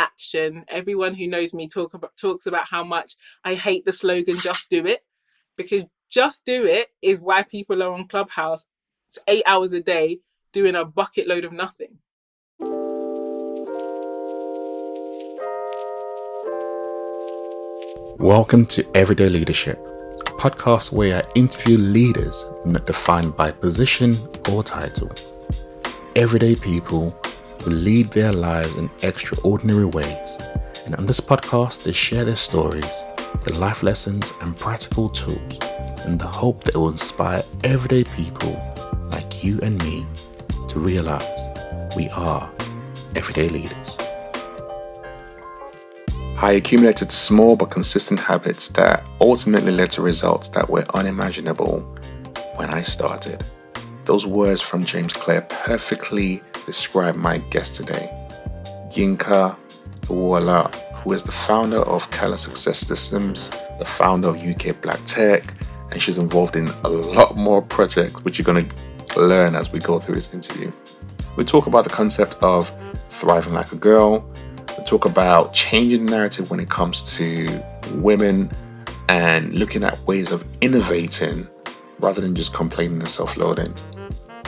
action. Everyone who knows me talk about talks about how much I hate the slogan "Just Do It," because "Just Do It" is why people are on Clubhouse it's eight hours a day doing a bucket load of nothing. Welcome to Everyday Leadership, a podcast where I interview leaders not defined by position or title. Everyday people who lead their lives in extraordinary ways. And on this podcast, they share their stories, their life lessons, and practical tools in the hope that it will inspire everyday people like you and me to realize we are everyday leaders. I accumulated small but consistent habits that ultimately led to results that were unimaginable when I started. Those words from James Clear perfectly describe my guest today, Yinka Ewuola, who is the founder of Calla Success Systems, the founder of UK Black Tech, and she's involved in a lot more projects, which you're going to learn as we go through this interview. We talk about the concept of thriving like a girl, we talk about changing the narrative when it comes to women and looking at ways of innovating rather than just complaining and self loading.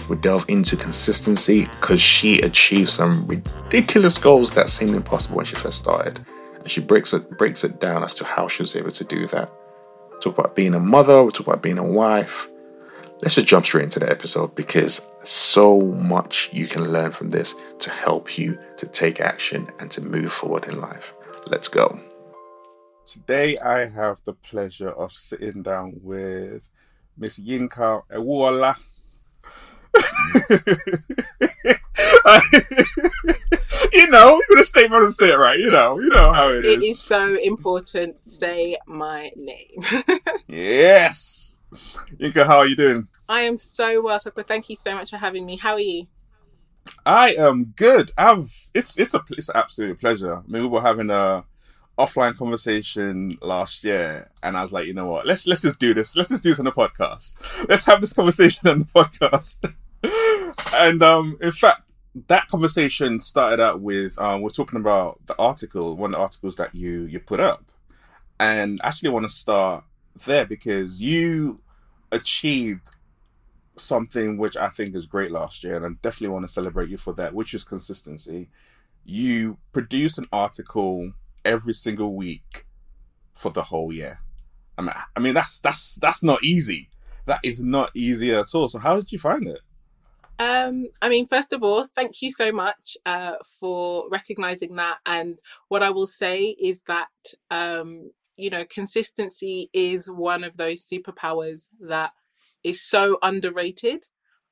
We delve into consistency because she achieved some ridiculous goals that seemed impossible when she first started. And she breaks it breaks it down as to how she was able to do that. Talk about being a mother, we talk about being a wife. Let's just jump straight into the episode because so much you can learn from this to help you to take action and to move forward in life. Let's go. Today I have the pleasure of sitting down with Miss Yinka Ewuola. you know, you're gonna stay and say it right. You know, you know how it is. It is so important to say my name. yes. Yinka, how are you doing? I am so well, Sokra. Thank you so much for having me. How are you? I am good. I've it's it's a it's an absolute pleasure. I mean, we were having a offline conversation last year, and I was like, you know what? Let's let's just do this. Let's just do this on the podcast. Let's have this conversation on the podcast. And um, in fact, that conversation started out with um, we're talking about the article, one of the articles that you you put up, and actually want to start there because you achieved something which I think is great last year, and I definitely want to celebrate you for that, which is consistency. You produced an article every single week for the whole year. I mean, I mean that's that's that's not easy. That is not easy at all. So how did you find it? Um, I mean, first of all, thank you so much uh, for recognizing that. And what I will say is that um, you know, consistency is one of those superpowers that is so underrated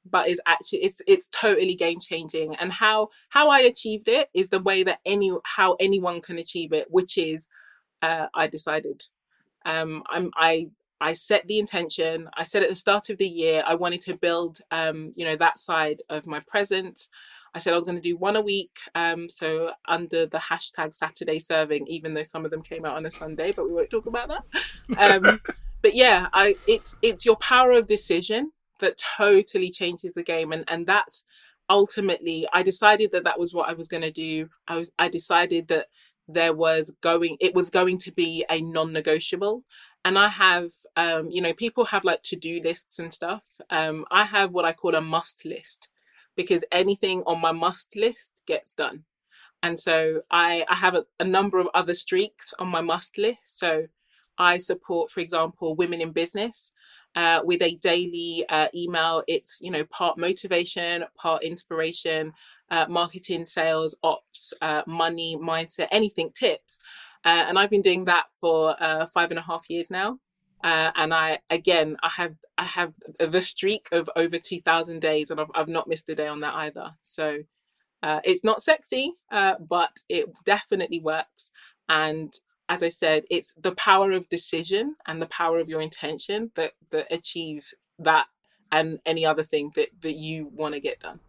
but is actually it's it's totally game changing and how how i achieved it is the way that any how anyone can achieve it which is uh, i decided um i'm i i set the intention i said at the start of the year i wanted to build um you know that side of my presence I said I was going to do one a week. Um, so under the hashtag Saturday serving, even though some of them came out on a Sunday, but we won't talk about that. Um, but yeah, I it's it's your power of decision that totally changes the game, and and that's ultimately I decided that that was what I was going to do. I was I decided that there was going it was going to be a non-negotiable and i have um you know people have like to-do lists and stuff um i have what i call a must list because anything on my must list gets done and so i i have a, a number of other streaks on my must list so I support, for example, women in business uh, with a daily uh, email. It's you know part motivation, part inspiration, uh, marketing, sales, ops, uh, money, mindset, anything tips. Uh, and I've been doing that for uh, five and a half years now. and I again, I have I have the streak of over two thousand days, and I've, I've not missed a day on that either. So it's not sexy, but it definitely works. And as I said, it's the power of decision and the power of your intention that that achieves that and any other thing that that you want to get done.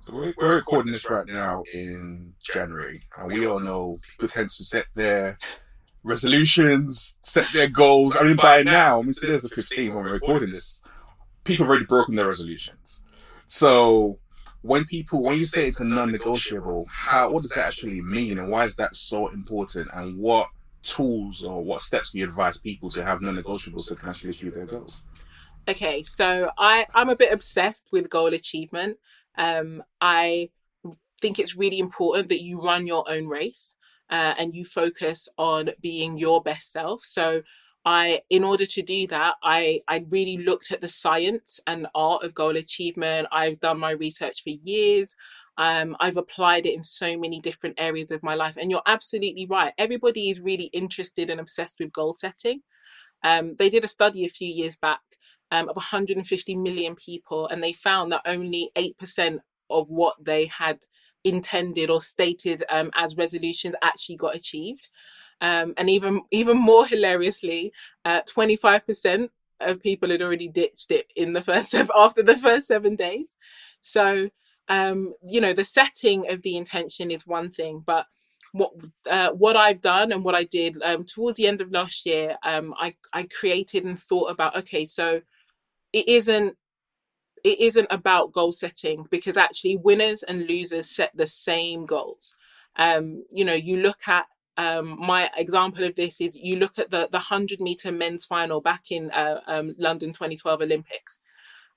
So we're, we're recording this right now in January, and we all know people tend to set their resolutions, set their goals. I mean, by now, I mean today's the 15th when we're recording this. People have already broken their resolutions. So when people when you say it's a non-negotiable, how what does that actually mean, and why is that so important? And what tools or what steps do you advise people to have non-negotiables can actually achieve their goals? Okay, so I I'm a bit obsessed with goal achievement. Um, I think it's really important that you run your own race uh, and you focus on being your best self. So I, in order to do that, I, I really looked at the science and art of goal achievement. I've done my research for years. Um, I've applied it in so many different areas of my life. And you're absolutely right. Everybody is really interested and obsessed with goal setting. Um, they did a study a few years back um, of 150 million people, and they found that only 8% of what they had intended or stated um, as resolutions actually got achieved. Um, and even even more hilariously, five percent of people had already ditched it in the first after the first seven days. So um, you know the setting of the intention is one thing, but what uh, what I've done and what I did um, towards the end of last year, um, I I created and thought about okay, so it isn't it isn't about goal setting because actually winners and losers set the same goals. Um, you know, you look at um, my example of this is you look at the the hundred meter men's final back in uh, um, London 2012 Olympics,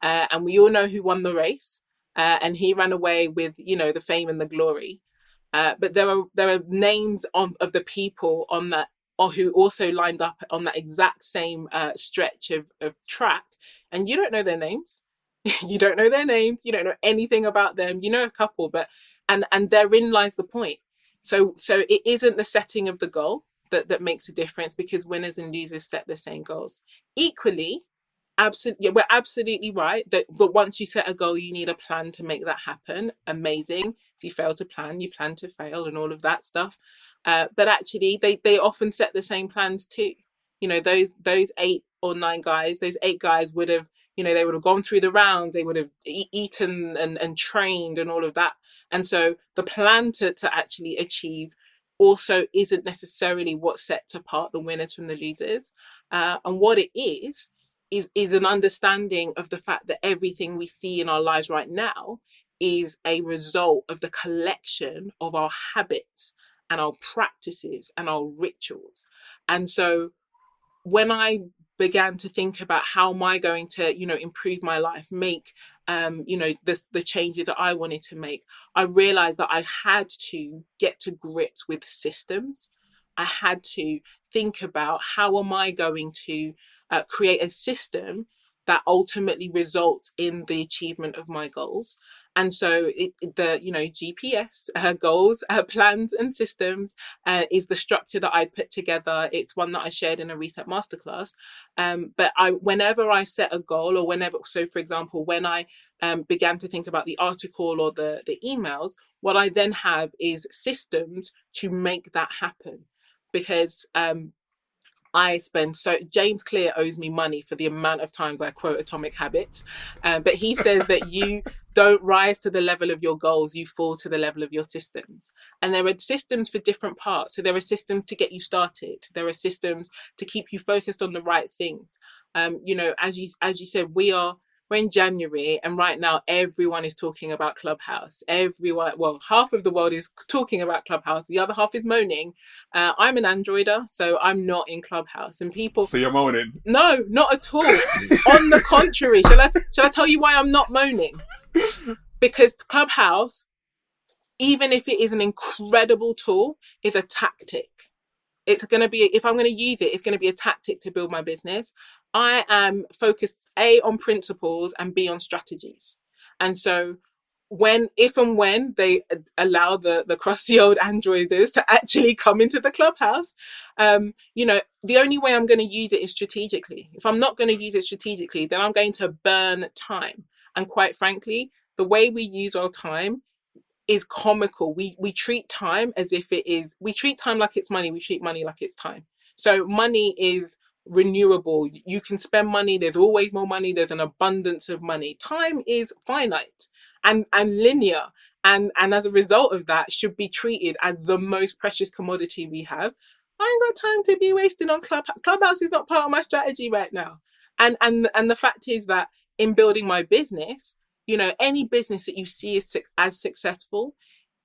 uh, and we all know who won the race, uh, and he ran away with you know the fame and the glory. Uh, but there are there are names of the people on that or who also lined up on that exact same uh, stretch of, of track, and you don't know their names. you don't know their names. You don't know anything about them. You know a couple, but and and therein lies the point so so it isn't the setting of the goal that, that makes a difference because winners and losers set the same goals. Equally, absolutely we're absolutely right that, that once you set a goal, you need a plan to make that happen. Amazing. If you fail to plan, you plan to fail and all of that stuff. Uh, but actually they they often set the same plans too. You know, those those eight or nine guys, those eight guys would have you know they would have gone through the rounds they would have e- eaten and, and trained and all of that and so the plan to, to actually achieve also isn't necessarily what sets apart the winners from the losers uh, and what it is is is an understanding of the fact that everything we see in our lives right now is a result of the collection of our habits and our practices and our rituals and so when i began to think about how am I going to, you know, improve my life, make, um, you know, the, the changes that I wanted to make, I realized that I had to get to grips with systems. I had to think about how am I going to uh, create a system that ultimately results in the achievement of my goals. And so it, the, you know, GPS uh, goals, uh, plans and systems uh, is the structure that I put together. It's one that I shared in a Reset Masterclass. Um, but I, whenever I set a goal or whenever, so for example, when I um, began to think about the article or the, the emails, what I then have is systems to make that happen because um, I spend so James Clear owes me money for the amount of times I quote Atomic Habits, um, but he says that you don't rise to the level of your goals, you fall to the level of your systems. And there are systems for different parts. So there are systems to get you started. There are systems to keep you focused on the right things. Um, you know, as you as you said, we are we're in January, and right now everyone is talking about Clubhouse. Everyone, well, half of the world is talking about Clubhouse. The other half is moaning. Uh, I'm an Androider, so I'm not in Clubhouse. And people, so you're moaning? No, not at all. On the contrary, shall I? T- shall I tell you why I'm not moaning? Because Clubhouse, even if it is an incredible tool, is a tactic it's going to be if i'm going to use it it's going to be a tactic to build my business. I am focused A on principles and B on strategies. And so when if and when they allow the the crusty old androiders to actually come into the clubhouse um you know the only way i'm going to use it is strategically. If i'm not going to use it strategically then i'm going to burn time. And quite frankly the way we use our time is comical we we treat time as if it is we treat time like it's money we treat money like it's time so money is renewable. You can spend money. There's always more money. There's an abundance of money. Time is finite and, and linear. And, and as a result of that, should be treated as the most precious commodity we have. I ain't got time to be wasting on club. Clubhouse is not part of my strategy right now. And, and, and the fact is that in building my business, you know, any business that you see as, as successful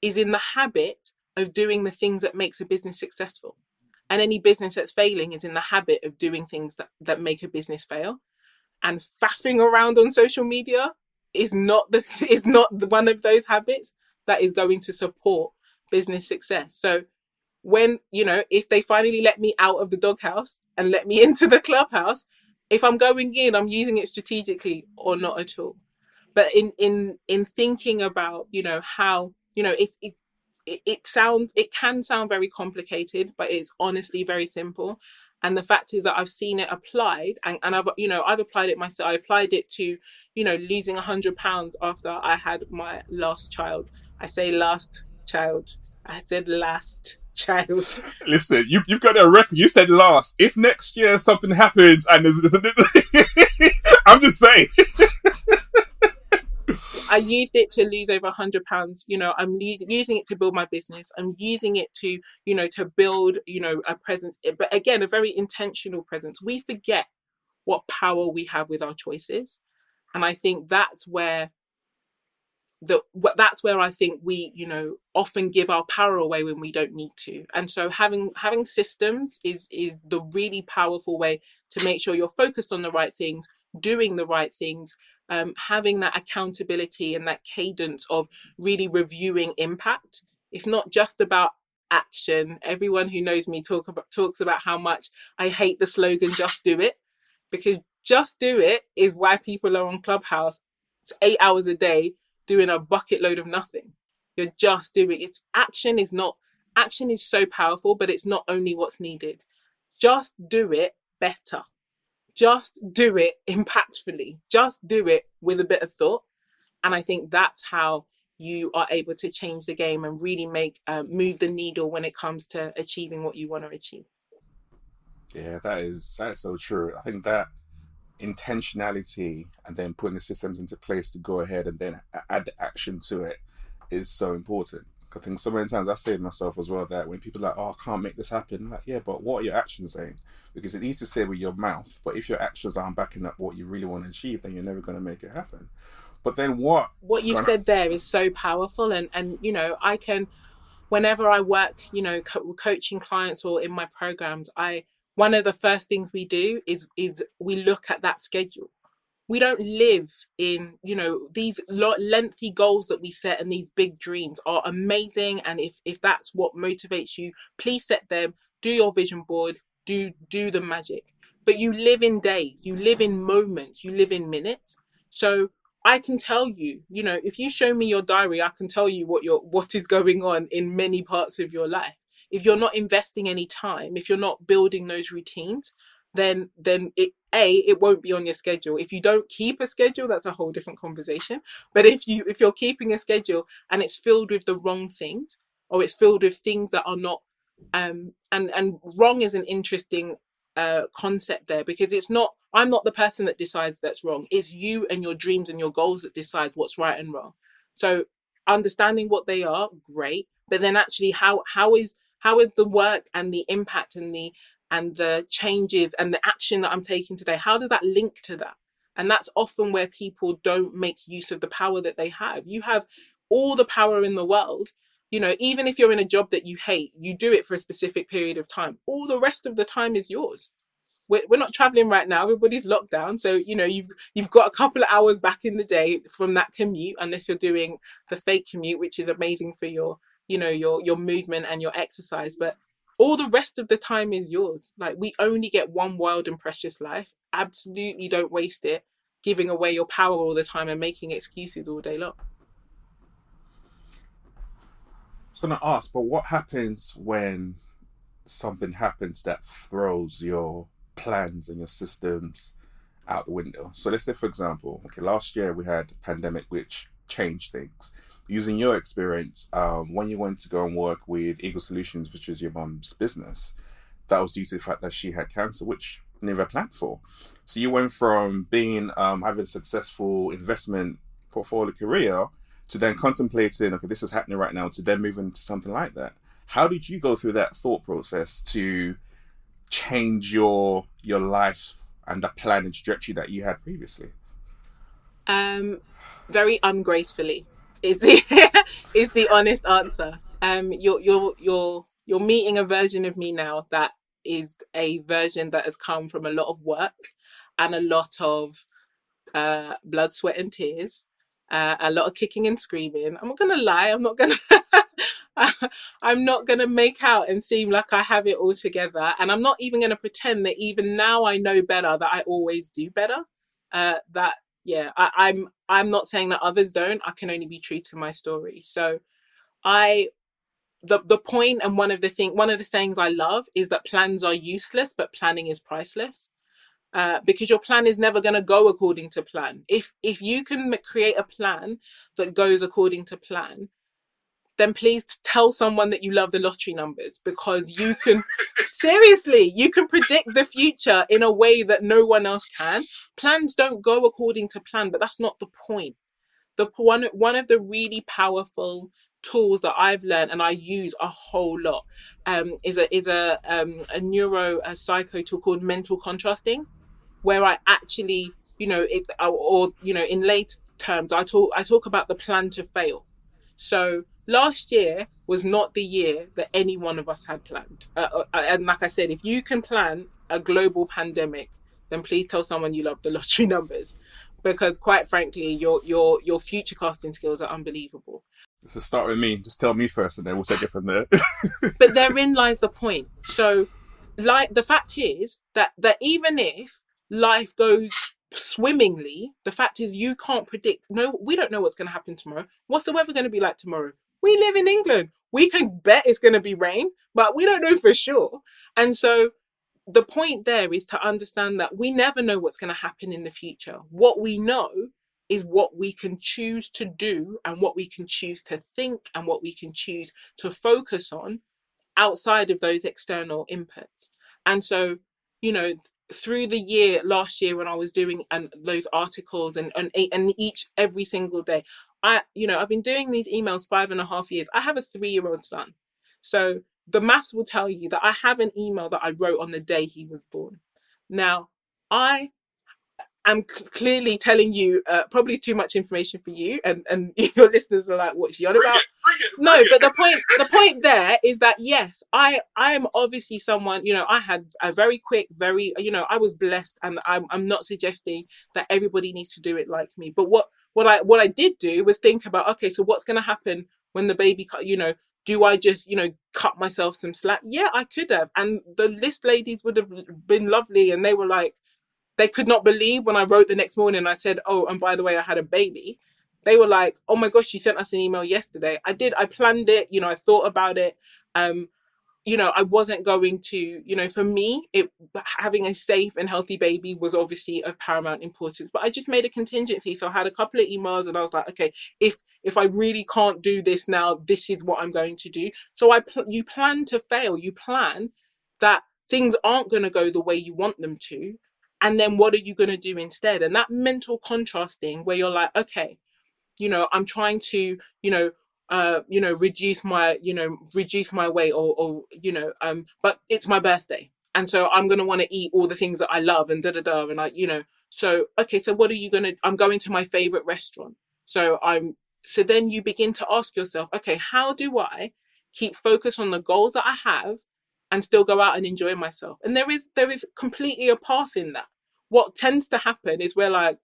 is in the habit of doing the things that makes a business successful. And any business that's failing is in the habit of doing things that, that make a business fail. And faffing around on social media is not the is not the, one of those habits that is going to support business success. So when, you know, if they finally let me out of the doghouse and let me into the clubhouse, if I'm going in, I'm using it strategically or not at all. But in in in thinking about, you know, how, you know, it's it, it, it sounds it can sound very complicated, but it's honestly very simple. And the fact is that I've seen it applied and, and I've you know, I've applied it myself. I applied it to, you know, losing a hundred pounds after I had my last child. I say last child. I said last child. Listen, you you've got a record. You said last. If next year something happens and there's, there's a, I'm just saying. I used it to lose over a hundred pounds. You know, I'm using it to build my business. I'm using it to, you know, to build, you know, a presence. Eh, but again, a very intentional presence. We forget what power we have with our choices, and I think that's where that that's where I think we, you know, often give our power away when we don't need to. And so having having systems is is the really powerful way to make sure you're focused on the right things, doing the right things, um, having that accountability and that cadence of really reviewing impact. It's not just about action. Everyone who knows me talk about talks about how much I hate the slogan "Just Do It," because just do it is why people are on Clubhouse. It's eight hours a day doing a bucket load of nothing. You're just doing it's action is not action is so powerful, but it's not only what's needed. Just do it better. Just do it impactfully. Just do it with a bit of thought. And I think that's how you are able to change the game and really make uh, move the needle when it comes to achieving what you want to achieve. Yeah, that is that's so true. I think that intentionality and then putting the systems into place to go ahead and then add the action to it is so important. I think so many times I say to myself as well that when people are like, oh, I can't make this happen, I'm like, yeah, but what are your actions saying? Because it needs to say with your mouth, but if your actions aren't backing up what you really want to achieve, then you're never going to make it happen. But then what? What you said there is so powerful, and and you know I can, whenever I work, you know, co- coaching clients or in my programs, I one of the first things we do is is we look at that schedule we don't live in you know these lengthy goals that we set and these big dreams are amazing. And if if that's what motivates you please set them do your vision board do do the magic. But you live in days you live in moments you live in minutes. So i can tell you you know if you show me your diary i can tell you what your what is going on in many parts of your life. If you're not investing any time, if you're not building those routines, then then it a it won't be on your schedule. If you don't keep a schedule that's a whole different conversation. But if you if you're keeping a schedule and it's filled with the wrong things or it's filled with things that are not um and and wrong is an interesting uh concept there because it's not i'm not the person that decides that's wrong. It's you and your dreams and your goals that decide what's right and wrong. So understanding what they are great. But then actually how how is how is the work and the impact and the and the changes and the action that i'm taking today how does that link to that? And that's often where people don't make use of the power that they have. You have all the power in the world. You know even if you're in a job that you hate you do it for a specific period of time. All the rest of the time is yours. We're, we're not traveling right now. Everybody's locked down. So you know you've you've got a couple of hours back in the day from that commute unless you're doing the fake commute which is amazing for your you know your your movement and your exercise. But all the rest of the time is yours. Like we only get one wild and precious life. Absolutely don't waste it giving away your power all the time and making excuses all day long. I was to ask, but what happens when something happens that throws your plans and your systems out the window? So let's say, for example, okay, last year we had a pandemic which changed things using your experience, um, when you went to go and work with Eagle Solutions, which is your mom's business, that was due to the fact that she had cancer, which never planned for. So you went from being um, having a successful investment portfolio career to then contemplating, okay, this is happening right now, to then moving to something like that. How did you go through that thought process to change your your life and the plan and trajectory that you had previously? Um, very ungracefully is the is the honest answer. Um, you're you're you're you're meeting a version of me now that is a version that has come from a lot of work and a lot of uh, blood, sweat, and tears. Uh, a lot of kicking and screaming. I'm not gonna lie. I'm not gonna. I'm not gonna make out and seem like I have it all together, and I'm not even gonna pretend that even now I know better that I always do better. Uh, that yeah, I, I'm I'm not saying that others don't. I can only be true to my story. So, I the the point and one of the thing one of the sayings I love is that plans are useless, but planning is priceless. Uh, because your plan is never going to go according to plan. If if you can create a plan that goes according to plan, then please tell someone that you love the lottery numbers because you can seriously you can predict the future in a way that no one else can. Plans don't go according to plan but that's not the point. The one one of the really powerful tools that I've learned and I use a whole lot um, is a is a um, a neuro a psycho tool called mental contrasting where I actually you know it or you know in late terms I talk I talk about the plan to fail. So last year was not the year that any one of us had planned. Uh, uh, and like I said, if you can plan a global pandemic, then please tell someone you love the lottery numbers, because quite frankly, your your your future casting skills are unbelievable. So start with me. Just tell me first, and then we'll take it from there. but therein lies the point. So, like the fact is that that even if life goes swimmingly, the fact is you can't predict. No, we don't know what's going to happen tomorrow. What's the weather going to be like tomorrow? We live in England. We can bet it's going to be rain, but we don't know for sure. And so the point there is to understand that we never know what's going to happen in the future. What we know is what we can choose to do and what we can choose to think and what we can choose to focus on outside of those external inputs. And so, you know, through the year last year when I was doing and those articles and, and and each every single day, I, you know, I've been doing these emails five and a half years. I have a three year old son. So the maths will tell you that I have an email that I wrote on the day he was born. Now, I am clearly telling you uh, probably too much information for you, and, and your listeners are like, "What's she on about?" Bring it, bring no, but the point the point there is that yes, I I am obviously someone. You know, I had a very quick, very you know, I was blessed, and I'm I'm not suggesting that everybody needs to do it like me. But what what I what I did do was think about okay, so what's going to happen when the baby, cut? you know, do I just you know cut myself some slack? Yeah, I could have, and the list ladies would have been lovely, and they were like, they could not believe when I wrote the next morning. I said, oh, and by the way, I had a baby. They were like, oh my gosh, you sent us an email yesterday. I did. I planned it. You know, I thought about it. Um, you know, I wasn't going to, you know, for me, it having a safe and healthy baby was obviously of paramount importance. But I just made a contingency. So I had a couple of emails and I was like, okay, if if I really can't do this now, this is what I'm going to do. So I pl- you plan to fail. You plan that things aren't going to go the way you want them to. And then what are you going to do instead? And that mental contrasting where you're like, okay, you know, I'm trying to, you know, uh, you know, reduce my, you know, reduce my weight or, or, you know, um, but it's my birthday. And so I'm going to want to eat all the things that I love and da da da. And I, you know, so, okay, so what are you going to, I'm going to my favorite restaurant. So I'm, so then you begin to ask yourself, okay, how do I keep focus on the goals that I have and still go out and enjoy myself? And there is, there is completely a path in that. What tends to happen is we're like,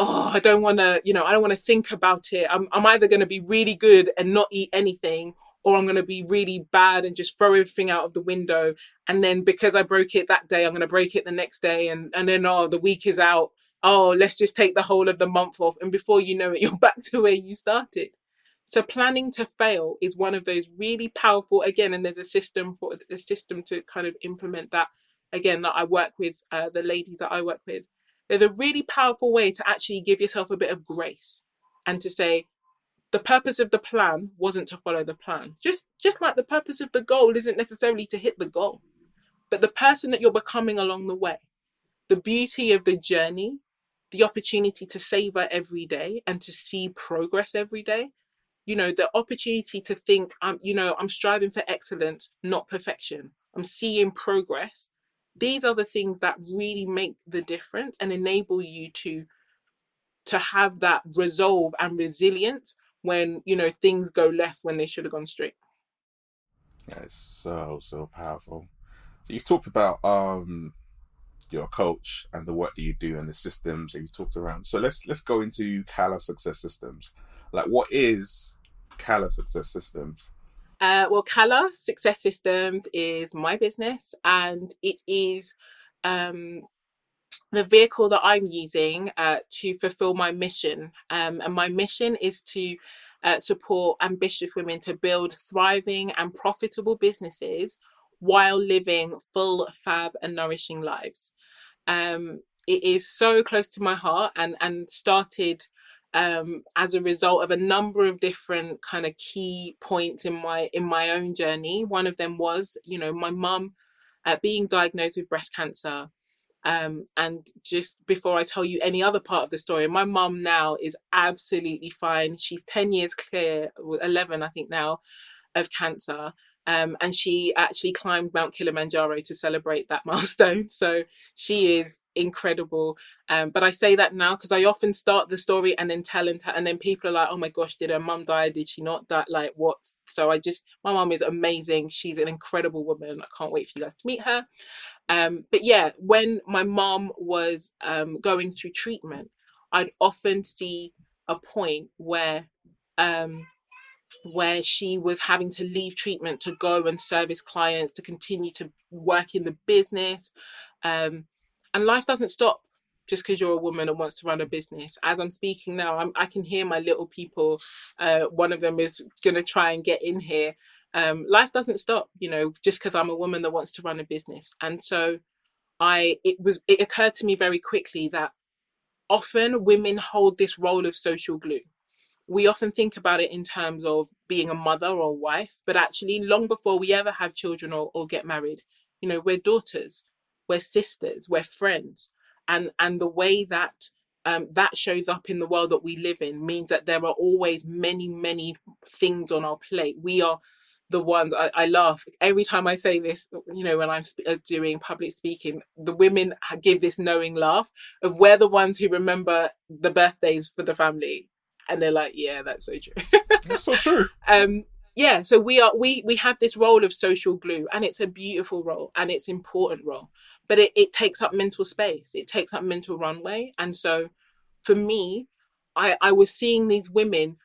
oh, I don't want to, you know, I don't want to think about it. I'm, I'm either going to be really good and not eat anything, or I'm going to be really bad and just throw everything out of the window. And then because I broke it that day, I'm going to break it the next day. And, and then, oh, the week is out. Oh, let's just take the whole of the month off. And before you know it, you're back to where you started. So planning to fail is one of those really powerful, again, and there's a system for a system to kind of implement that. Again, that I work with uh, the ladies that I work with there's a really powerful way to actually give yourself a bit of grace and to say the purpose of the plan wasn't to follow the plan. Just just like the purpose of the goal isn't necessarily to hit the goal but the person that you're becoming along the way the beauty of the journey the opportunity to savor every day and to see progress every day you know the opportunity to think i'm you know i'm striving for excellence not perfection. I'm seeing progress these are the things that really make the difference and enable you to to have that resolve and resilience when you know things go left when they should have gone straight it's so so powerful. So you've talked about um your coach and the work that you do and the systems that you talked around. So let's let's go into Calla Success Systems. Like what is Calla Success Systems? Uh, well, Calla Success Systems is my business, and it is um, the vehicle that I'm using uh, to fulfill my mission. Um, and my mission is to uh, support ambitious women to build thriving and profitable businesses while living full, fab, and nourishing lives. Um, it is so close to my heart and, and started um, as a result of a number of different kind of key points in my in my own journey. One of them was, you know, my mum uh, being diagnosed with breast cancer. Um, and just before I tell you any other part of the story, my mum now is absolutely fine. She's 10 years clear, 11, I think now, of cancer. Um, and she actually climbed Mount Kilimanjaro to celebrate that milestone. So she is incredible. Um, but I say that now because I often start the story and then tell and, and then people are like, "Oh my gosh, did her mum die? Did she not die? Like what?" So I just, my mum is amazing. She's an incredible woman. I can't wait for you guys to meet her. Um, but yeah, when my mum was um, going through treatment, I'd often see a point where um, where she was having to leave treatment to go and service clients to continue to work in the business um, and life doesn't stop just because you're a woman and wants to run a business. As i'm speaking now I'm, i can hear my little people uh, one of them is going to try and get in here. Um, life doesn't stop you know just because i'm a woman that wants to run a business. And so i it was it occurred to me very quickly that often women hold this role of social glue we often think about it in terms of being a mother or wife, but actually, long before we ever have children or, or get married, you know, we're daughters, we're sisters, we're friends, and and the way that um, that shows up in the world that we live in means that there are always many, many things on our plate. We are the ones I, I laugh every time I say this. You know, when I'm sp- uh, doing public speaking, the women give this knowing laugh of we're the ones who remember the birthdays for the family and they're like, yeah, that's so true. That's so true. um, yeah, so we are we we have this role of social glue, and it's a beautiful role and it's important role, but it, it takes up mental space, it takes up mental runway, and so for me, I I was seeing these women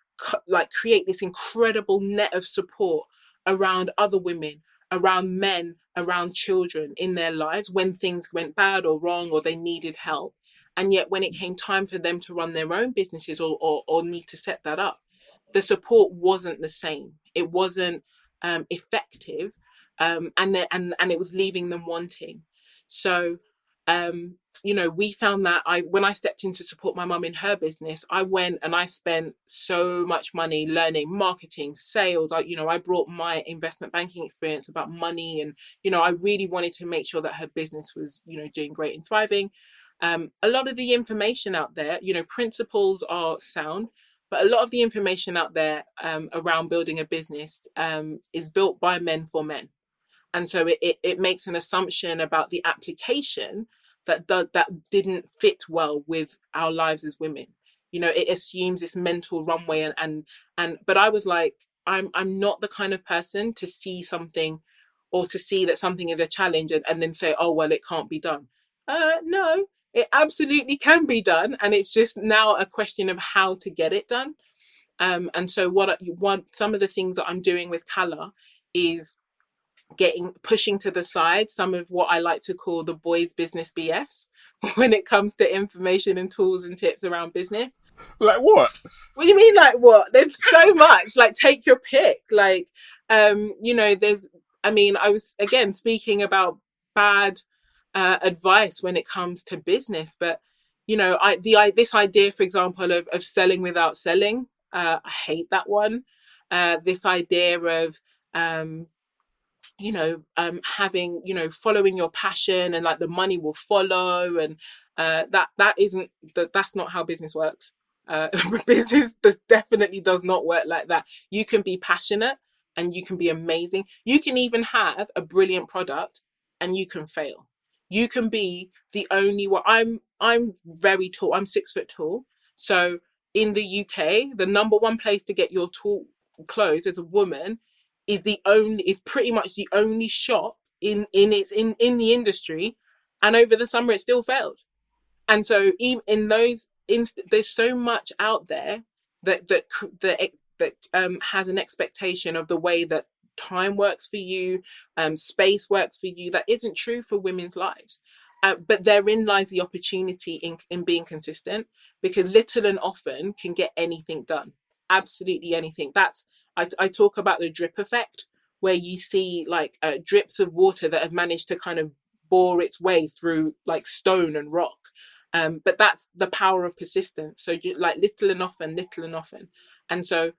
like create this incredible net of support around other women, around men, around children in their lives when things went bad or wrong or they needed help and yet, when it came time for them to run their own businesses or, or, or need to set that up, the support wasn't the same. It wasn't um, effective, um, and then and and it was leaving them wanting. So, um, you know, we found that I when I stepped in to support my mum in her business, I went and I spent so much money learning marketing, sales. I, you know, I brought my investment banking experience about money, and you know, I really wanted to make sure that her business was, you know, doing great and thriving. Um, a lot of the information out there, you know, principles are sound, but a lot of the information out there um, around building a business um, is built by men for men. And so it, it, it makes an assumption about the application that do, that didn't fit well with our lives as women. You know, it assumes this mental runway and and and. But I was like, I'm I'm not the kind of person to see something or to see that something is a challenge and, and then say, oh well, it can't be done. Uh, no, it absolutely can be done and it's just now a question of how to get it done. Um, and so what one some of the things that i'm doing with Calla is getting pushing to the side some of what i like to call the boys business bs when it comes to information and tools and tips around business. Like what? What do you mean like what? There's so much. Like take your pick. Like um you know there's i mean i was again speaking about bad uh, advice when it comes to business. But you know, I the I, this idea, for example, of of selling without selling, uh, I hate that one. Uh, this idea of um, you know um, having you know following your passion and like the money will follow and uh, that that isn't that that's not how business works uh, business definitely does not work like that you can be passionate and you can be amazing you can even have a brilliant product and you can fail you can be the only one i'm i'm very tall i'm six foot tall. So in the UK, the number one place to get your tall clothes as a woman is the only is pretty much the only shop in in its in in the industry and over the summer it still failed. And so even in those inst- there's so much out there that that that that um, has an expectation of the way that time works for you um, space works for you that isn't true for women's lives. Uh, but therein lies the opportunity in, in being consistent because little and often can get anything done absolutely anything. That's I, I talk about the drip effect where you see like uh, drips of water that have managed to kind of bore its way through like stone and rock. Um, but that's the power of persistence. So like little and often little and often. And so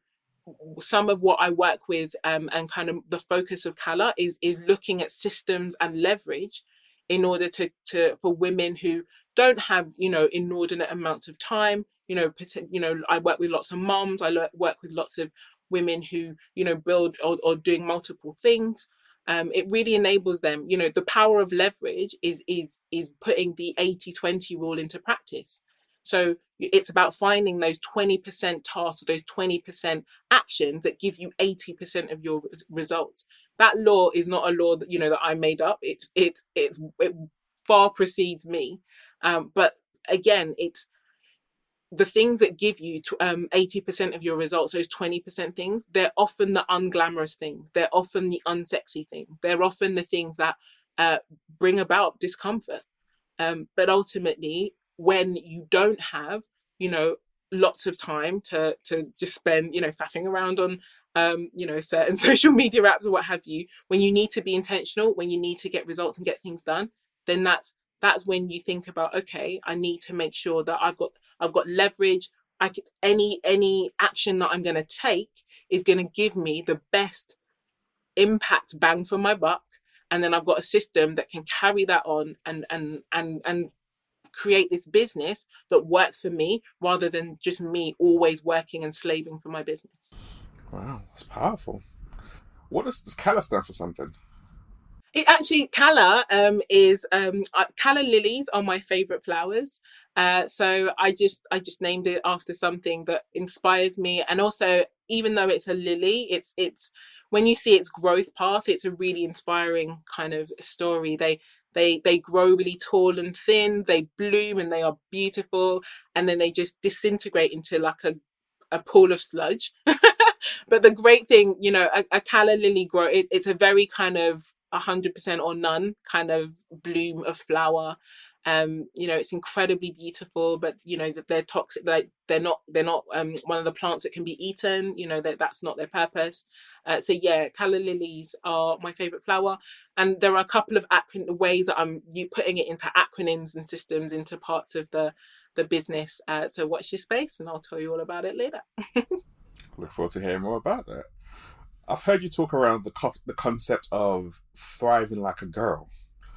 some of what I work with um, and kind of the focus of Calla is is looking at systems and leverage in order to to for women who don't have you know inordinate amounts of time. You know you know I work with lots of moms I work with lots of women who you know build or, or doing multiple things. Um, it really enables them you know the power of leverage is is is putting the 80 20 rule into practice. So it's about finding those 20% tasks those 20% actions that give you 80% of your results that law is not a law that you know that i made up it's it's it's it far precedes me um, but again it's the things that give you um, 80% of your results, those 20% things, they're often the unglamorous thing. They're often the unsexy thing. They're often the things that uh, bring about discomfort. Um, but ultimately, when you don't have, you know, lots of time to to just spend, you know, faffing around on, um, you know, certain social media apps or what have you, when you need to be intentional, when you need to get results and get things done, then that's that's when you think about okay i need to make sure that i've got i've got leverage. I can, any any action that i'm going to take is going to give me the best impact bang for my buck and then i've got a system that can carry that on and and and and create this business that works for me rather than just me always working and slaving for my business. Wow that's powerful. What does, does Calla stand for something? It actually Calla um, is um, Calla lilies are my favorite flowers. Uh, so I just I just named it after something that inspires me, and also even though it's a lily, it's it's when you see its growth path, it's a really inspiring kind of story. They they they grow really tall and thin, they bloom and they are beautiful, and then they just disintegrate into like a a pool of sludge. but the great thing, you know, a, a calla lily grow it, it's a very kind of 100% or none kind of bloom of flower um you know it's incredibly beautiful but you know that they're toxic like they're not they're not um one of the plants that can be eaten you know that that's not their purpose. Uh, so yeah calla lilies are my favorite flower and there are a couple of acron- ways that i'm you putting it into acronyms and systems into parts of the the business. Uh, so watch your space and i'll tell you all about it later. Look forward to hearing more about that. I've heard you talk around the co- the concept of thriving like a girl.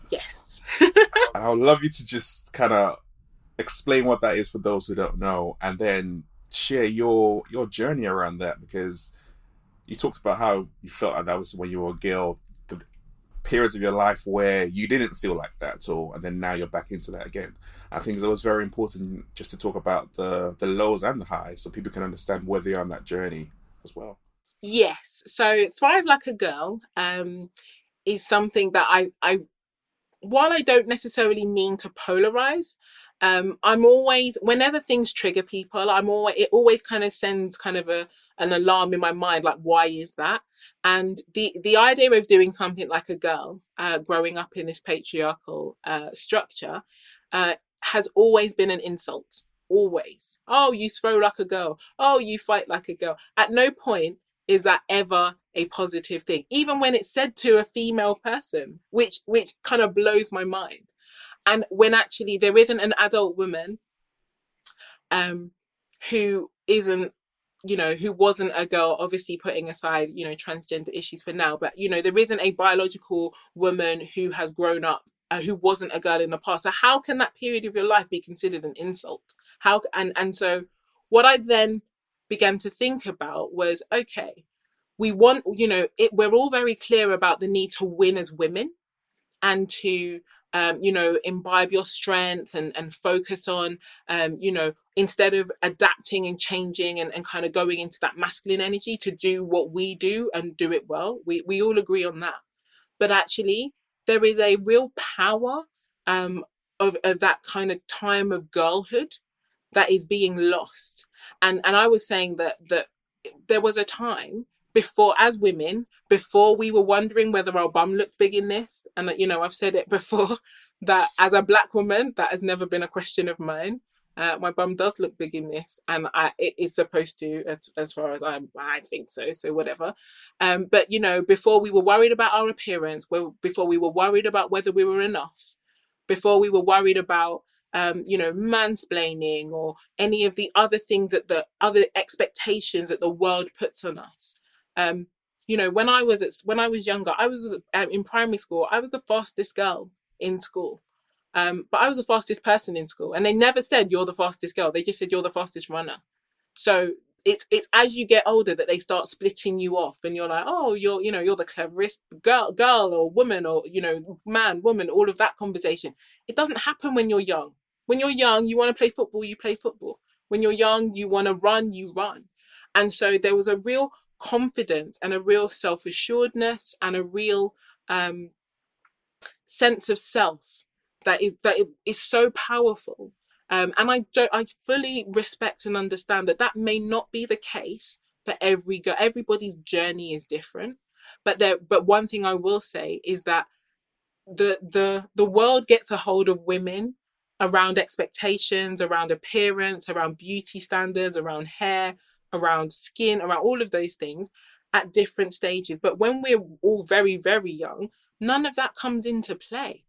Yes. and I would love you to just kind of explain what that is for those who don't know, and then share your your journey around that because you talked about how you felt like that was when you were a girl, the periods of your life where you didn't feel like that at all, and then now you're back into that again. I think it was very important just to talk about the the lows and the highs so people can understand where they are on that journey as well. Yes. So Thrive Like a Girl um, is something that I, I, while I don't necessarily mean to polarize, um, I'm always, whenever things trigger people, I'm always, it always kind of sends kind of a, an alarm in my mind, like, why is that? And the, the idea of doing something like a girl, uh, growing up in this patriarchal uh, structure, uh, has always been an insult. Always. Oh, you throw like a girl. Oh, you fight like a girl. At no point is that ever a positive thing? Even when it's said to a female person which which kind of blows my mind. And when actually there isn't an adult woman um who isn't you know who wasn't a girl obviously putting aside you know transgender issues for now but you know there isn't a biological woman who has grown up uh, who wasn't a girl in the past. So how can that period of your life be considered an insult? How and and so what i then began to think about was okay, we want, you know, it, we're all very clear about the need to win as women and to um, you know, imbibe your strength and, and focus on, um, you know, instead of adapting and changing and, and kind of going into that masculine energy to do what we do and do it well. We, we all agree on that. But actually, there is a real power um, of, of that kind of time of girlhood that is being lost. And, and I was saying that, that there was a time before as women before we were wondering whether our bum looked big in this. And you know i've said it before that as a black woman that has never been a question of mine. Uh, my bum does look big in this and I, it is supposed to as, as far as I, I think so so whatever. Um, but you know before we were worried about our appearance before we were worried about whether we were enough before we were worried about um, you know, mansplaining or any of the other things that the other expectations that the world puts on us. Um, you know, when I was at, when I was younger, I was um, in primary school. I was the fastest girl in school, um, but I was the fastest person in school, and they never said you're the fastest girl. They just said you're the fastest runner. So it's it's as you get older that they start splitting you off, and you're like, oh, you're you know you're the cleverest girl, girl or woman or you know man, woman, all of that conversation. It doesn't happen when you're young. When you're young, you want to play football, you play football. When you're young, you want to run, you run. And so there was a real confidence and a real self assuredness and a real um, sense of self that is, that is so powerful. Um, and I don't, I fully respect and understand that that may not be the case for every girl. Everybody's journey is different, but there, but one thing I will say is that the the the world gets a hold of women around expectations, around appearance, around beauty standards, around hair, around skin, around all of those things at different stages. But when we're all very, very young, none of that comes into play.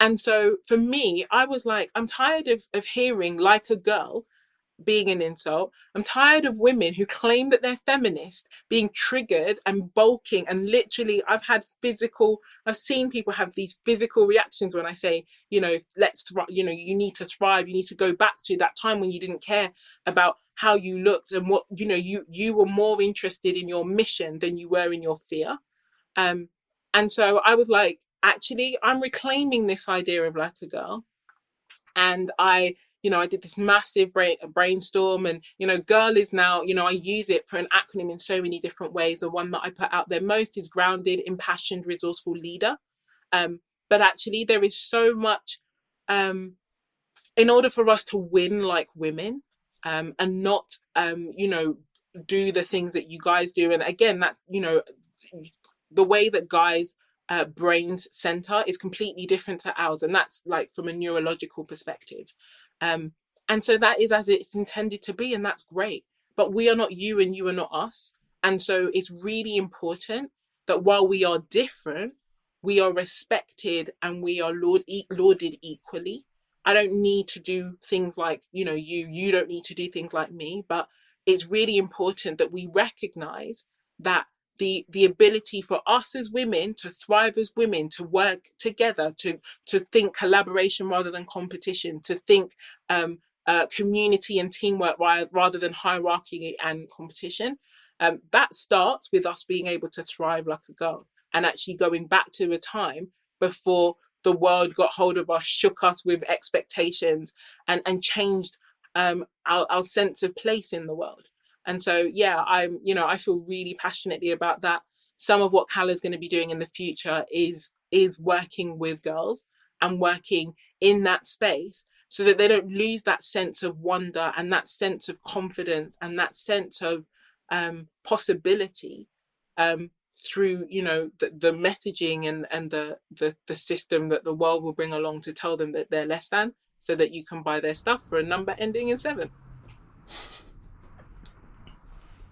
And so for me, I was like, I'm tired of, of hearing like a girl being an insult. I'm tired of women who claim that they're feminist being triggered and bulking. And literally, I've had physical, I've seen people have these physical reactions when I say, you know, let's, you know, you need to thrive. You need to go back to that time when you didn't care about how you looked and what, you know, you, you were more interested in your mission than you were in your fear. Um, and so I was like, actually, I'm reclaiming this idea of like a girl. And I you know, I did this massive brain, brainstorm, and you know, girl is now, you know, I use it for an acronym in so many different ways. The one that I put out there most is grounded, impassioned, resourceful leader. Um, but actually, there is so much. Um, in order for us to win like women, um, and not, um, you know, do the things that you guys do, and again, that's you know, the way that guys uh, brains center is completely different to ours and that's like from a neurological perspective um, and so that is as it's intended to be, and that's great. But we are not you and you are not us. And so it's really important that while we are different, we are respected and we are laud- lauded equally. I don't need to do things like, you know, you, you don't need to do things like me, but it's really important that we recognize that the the ability for us as women to thrive as women to work together to to think collaboration rather than competition to think um, uh, community and teamwork rather than hierarchy and competition um, that starts with us being able to thrive like a girl and actually going back to a time before the world got hold of us shook us with expectations and and changed um, our, our sense of place in the world and so, yeah, I'm, you know, I feel really passionately about that. Some of what Calla is going to be doing in the future is is working with girls and working in that space so that they don't lose that sense of wonder and that sense of confidence and that sense of um, possibility um, through you know the, the messaging and and the, the the system that the world will bring along to tell them that they're less than so that you can buy their stuff for a number ending in seven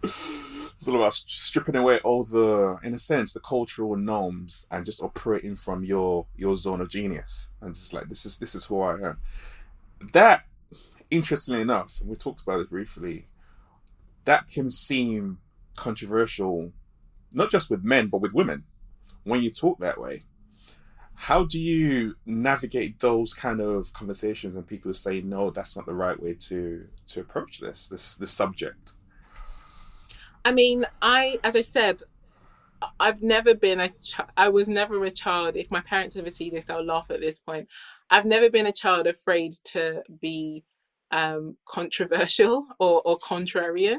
it's all about stripping away all the, in a sense, the cultural norms and just operating from your your zone of genius and just like this is this is who I am. That, interestingly enough, we talked about it briefly. That can seem controversial, not just with men but with women, when you talk that way. How do you navigate those kind of conversations and people say no, that's not the right way to to approach this this this subject? I mean, I, as I said, I've never been a ch- I was never a child. If my parents ever see this, I'll laugh at this point. I've never been a child afraid to be um, controversial or, or contrarian.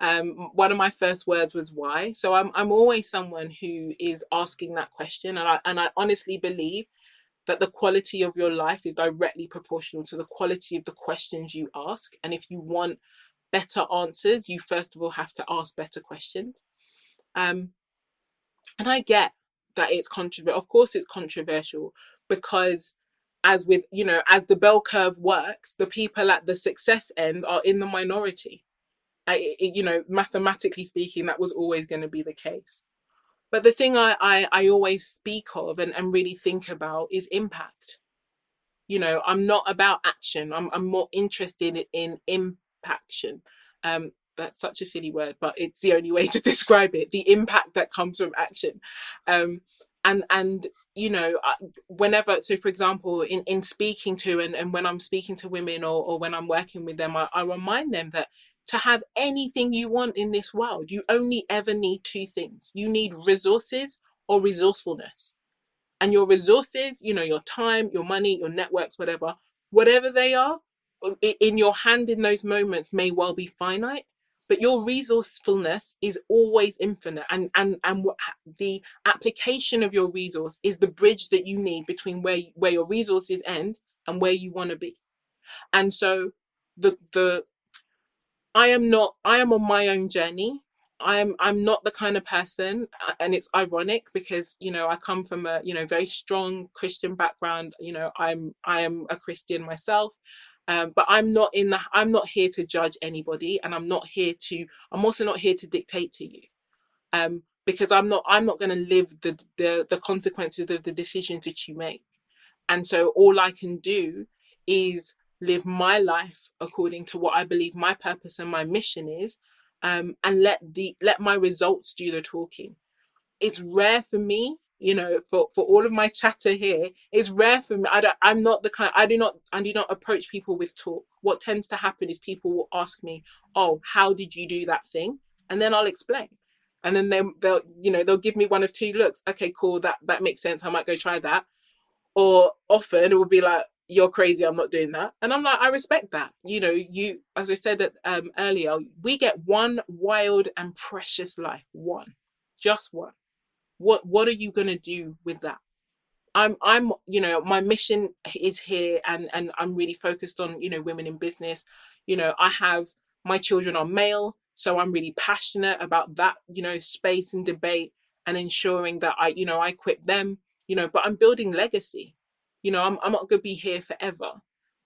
Um, one of my first words was why. So I'm I'm always someone who is asking that question, and I and I honestly believe that the quality of your life is directly proportional to the quality of the questions you ask. And if you want better answers, you first of all have to ask better questions. Um, and I get that it's controversial. Of course, it's controversial because, as with you know, as the bell curve works, the people at the success end are in the minority. I, it, you know, mathematically speaking, that was always going to be the case. But the thing I, I, I always speak of and, and really think about is impact. You know, I'm not about action. I'm, I'm more interested in impaction. Um, that's such a silly word, but it's the only way to describe it. The impact that comes from action. Um, and and you know whenever so for example in in speaking to and, and when i'm speaking to women or, or when i'm working with them I, I remind them that to have anything you want in this world, you only ever need two things. You need resources or resourcefulness. And your resources, you know, your time, your money, your networks, whatever, whatever they are, in your hand in those moments may well be finite, but your resourcefulness is always infinite. And and and the application of your resource is the bridge that you need between where where your resources end and where you want to be. And so the the I am not I am on my own journey. I'm I'm not the kind of person uh, and it's ironic because you know I come from a you know very strong Christian background you know I'm I am a Christian myself um, but I'm not in the I'm not here to judge anybody and I'm not here to I'm also not here to dictate to you um, because I'm not I'm not going to live the, the the consequences of the decisions that you make and so all I can do is live my life according to what I believe my purpose and my mission is, um, and let the let my results do the talking. It's rare for me, you know, for for all of my chatter here. It's rare for me. I don't. I'm not the kind. I do not. I do not approach people with talk. What tends to happen is people will ask me, "Oh, how did you do that thing?" And then I'll explain. And then they, they'll, you know, they'll give me one of two looks. Okay, cool. That that makes sense. I might go try that. Or often it will be like, you're crazy i'm not doing that and i'm like i respect that you know you as i said um, earlier we get one wild and precious life one just one what what are you going to do with that? I'm i'm you know my mission is here and and i'm really focused on you know women in business. You know i have my children are male so i'm really passionate about that you know space and debate and ensuring that i you know i equip them you know but i'm building legacy. You know i'm, I'm not going to be here forever.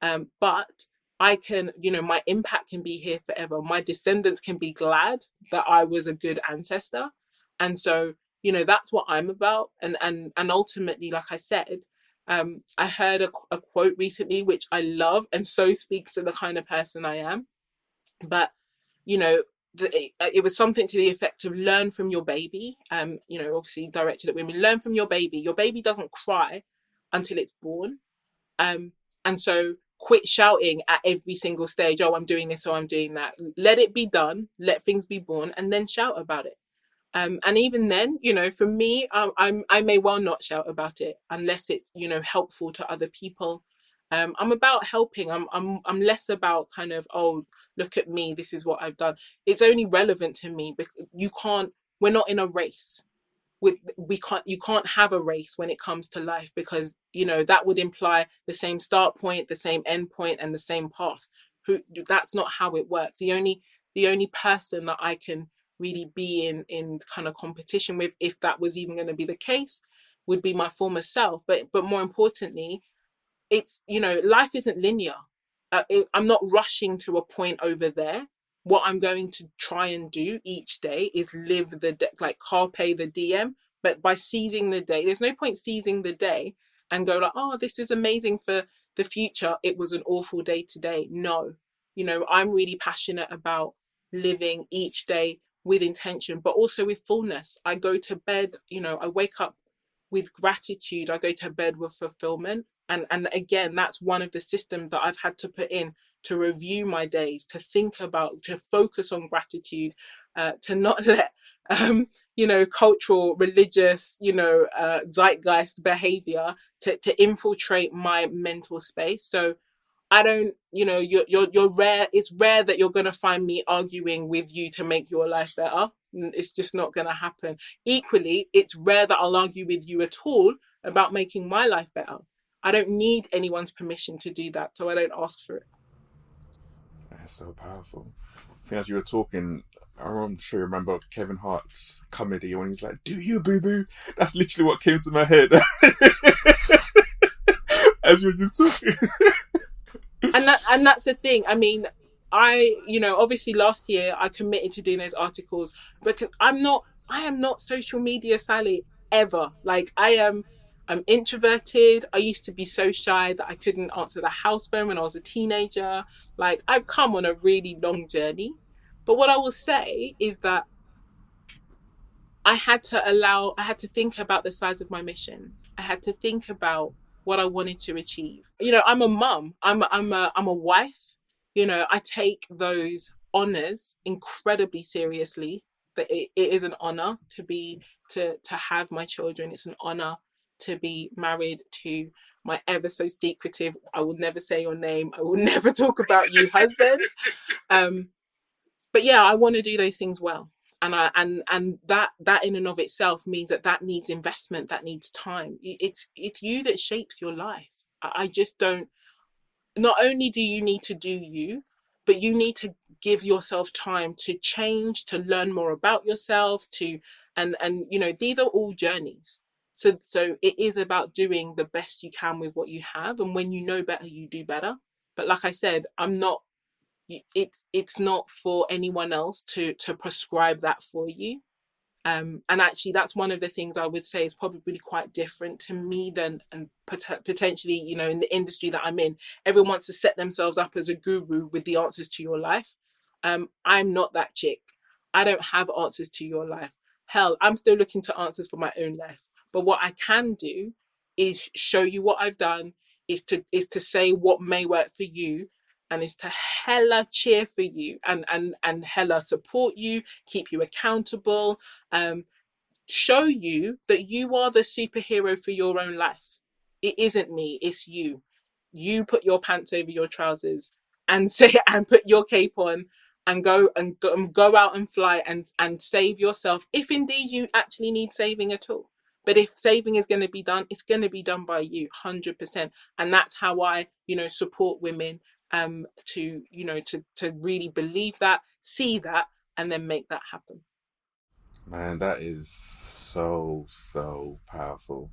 Um, but i can you know my impact can be here forever. My descendants can be glad that i was a good ancestor. And so you know that's what i'm about and and and ultimately like i said um, i heard a, a quote recently which i love and so speaks to the kind of person i am but you know the, it, it, was something to the effect of learn from your baby um you know obviously directed at women learn from your baby your baby doesn't cry until it's born. Um, and so quit shouting at every single stage, oh, I'm doing this or I'm doing that. Let it be done, let things be born, and then shout about it. Um, and even then, you know, for me, I, I'm I may well not shout about it unless it's you know helpful to other people. Um, I'm about helping. I'm I'm I'm less about kind of oh look at me, this is what I've done. It's only relevant to me because you can't. We're not in a race with we can't you can't have a race when it comes to life because you know that would imply the same start point the same end point and the same path who that's not how it works the only the only person that i can really be in in kind of competition with if that was even going to be the case would be my former self but but more importantly it's you know life isn't linear uh, it, i'm not rushing to a point over there what I'm going to try and do each day is live the day, like carpe the diem but by seizing the day. There's no point seizing the day and go like, oh, this is amazing for the future. It was an awful day today. No, you know, I'm really passionate about living each day with intention, but also with fullness. I go to bed, you know, I wake up with gratitude. I go to bed with fulfillment. And and again, that's one of the systems that I've had to put in to review my days, to think about, to focus on gratitude, uh, to not let um, you know cultural religious you know uh, zeitgeist behavior to, to infiltrate my mental space so i don't you know you're, you're you're rare it's rare that you're to find me arguing with you to make your life better. It's just not to happen. Equally it's rare that i'll argue with you at all about making my life better. I don't need anyone's permission to do that so i don't ask for it. That's so powerful. I think as you were talking, I'm sure you remember Kevin Hart's comedy when he's like, "Do you boo boo?" That's literally what came to my head. As you were just talking. and that and that's the thing. I mean, I you know obviously last year I committed to doing those articles, but I'm not. I am not social media Sally ever. Like I am. I'm introverted. I used to be so shy that I couldn't answer the house phone when I was a teenager. Like I've come on a really long journey but what I will say is that I had to allow, I had to think about the size of my mission. I had to think about what I wanted to achieve. You know, I'm a mum. I'm a, I'm a I'm a wife. You know, I take those honors incredibly seriously. That it, it is an honor to be to to have my children. It's an honor to be married to my ever so secretive. I will never say your name. I will never talk about you, husband. Um, but yeah, I want to do those things well. And I and and that that in and of itself means that that needs investment, that needs time. It's it's you that shapes your life. I just don't. Not only do you need to do you, but you need to give yourself time to change, to learn more about yourself, to and and you know these are all journeys. So so it is about doing the best you can with what you have, and when you know better, you do better. But like I said, I'm not it's it's not for anyone else to to prescribe that for you. Um, and actually that's one of the things i would say is probably quite different to me than and pot- potentially you know in the industry that i'm in. Everyone wants to set themselves up as a guru with the answers to your life. Um, i'm not that chick. I don't have answers to your life. Hell i'm still looking to answers for my own life. But what i can do is show you what i've done is to is to say what may work for you and is to hella cheer for you and and and hella support you keep you accountable um show you that you are the superhero for your own life. It isn't me it's you. You put your pants over your trousers and say and put your cape on and go and go, and go out and fly and and save yourself if indeed you actually need saving at all. But if saving is going to be done it's going to be done by you 100% and that's how i you know support women um, to you know to to really believe that, see that, and then make that happen. Man, that is so so powerful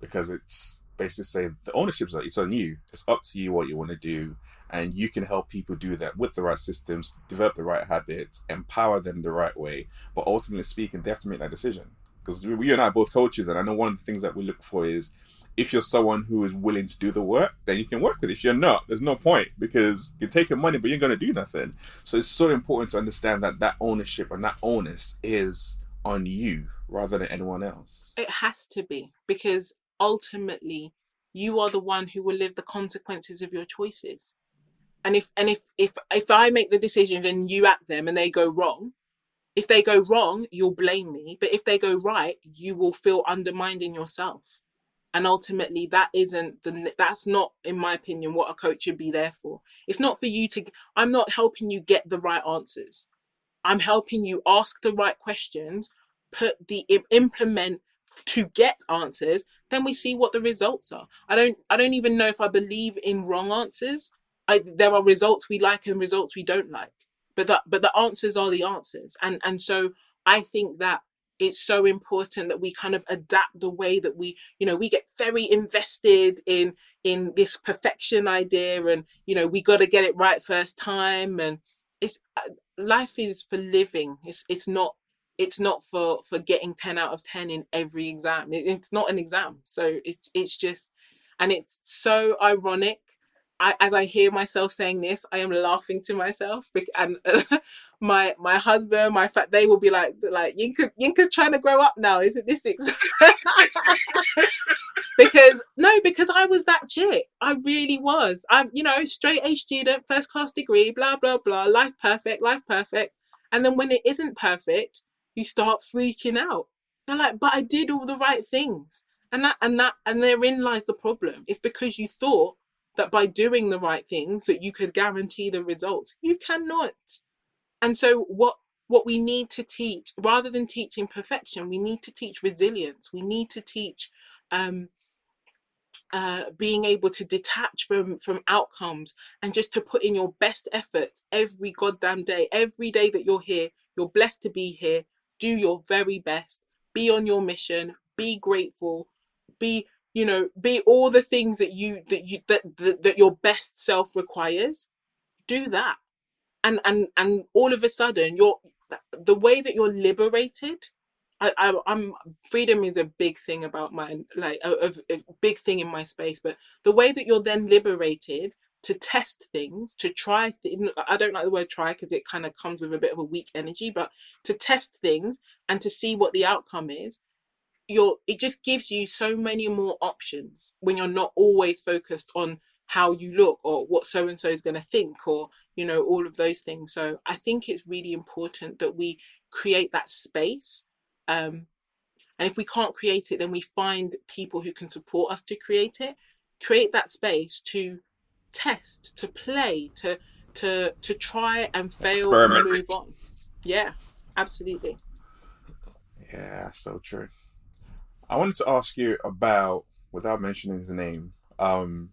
because it's basically saying the ownership's it's on you. It's up to you what you want to do, and you can help people do that with the right systems, develop the right habits, empower them the right way. But ultimately speaking, they have to make that decision because we and I are both coaches, and I know one of the things that we look for is if you're someone who is willing to do the work, then you can work with it. If you're not, there's no point because you're taking money, but you're going to do nothing. So it's so important to understand that that ownership and that onus is on you rather than anyone else. It has to be because ultimately you are the one who will live the consequences of your choices. And if and if if if I make the decision and you act them and they go wrong, if they go wrong, you'll blame me. But if they go right, you will feel undermined in yourself and ultimately that isn't the that's not in my opinion what a coach should be there for. It's not for you to i'm not helping you get the right answers. I'm helping you ask the right questions put the implement to get answers then we see what the results are. I don't i don't even know if i believe in wrong answers. I, there are results we like and results we don't like. But that but the answers are the answers. And and so i think that it's so important that we kind of adapt the way that we you know we get very invested in in this perfection idea and you know we got to get it right first time. And it's uh, life is for living. It's it's not it's not for for getting 10 out of 10 in every exam. It's not an exam. So it's it's just and it's so ironic I, as I hear myself saying this, I am laughing to myself, and my my husband, my fat, they will be like, like Yinka, Yinka's trying to grow up now. Is it this? because no, because I was that chick. I really was. I'm, you know, straight A student, first class degree, blah blah blah, life perfect, life perfect. And then when it isn't perfect, you start freaking out. They're like, but I did all the right things. And that and that and therein lies the problem. It's because you thought that by doing the right things that you could guarantee the results. You cannot. And so what what we need to teach, rather than teaching perfection, we need to teach resilience. We need to teach um, uh, being able to detach from from outcomes and just to put in your best efforts every goddamn day. Every day that you're here, you're blessed to be here. Do your very best. Be on your mission. Be grateful. Be you know be all the things that you that you that that, that your best self requires do that. And and and all of a sudden you're the way that you're liberated I, I am freedom is a big thing about my like a, a, big thing in my space but the way that you're then liberated to test things to try things i don't like the word try because it kind of comes with a bit of a weak energy but to test things and to see what the outcome is you're it just gives you so many more options when you're not always focused on how you look or what so and so is going to think or you know all of those things. So i think it's really important that we create that space um and if we can't create it then we find people who can support us to create it. Create that space to test to play to to to try and fail Experiment. and move on. Yeah absolutely. Yeah so true I wanted to ask you about, without mentioning his name, um,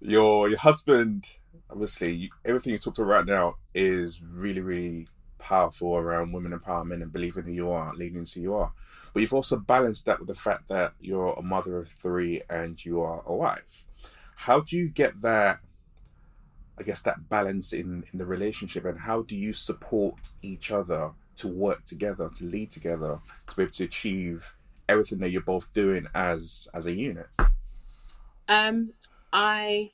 your your husband. Obviously, everything you talked about right now is really, really powerful around women empowerment and believing who you are, leading who you are. But you've also balanced that with the fact that you're a mother of three and you are a wife. How do you get that? I guess that balance in in the relationship, and how do you support each other to work together, to lead together, to be able to achieve everything that you're both doing as as a unit? Um, I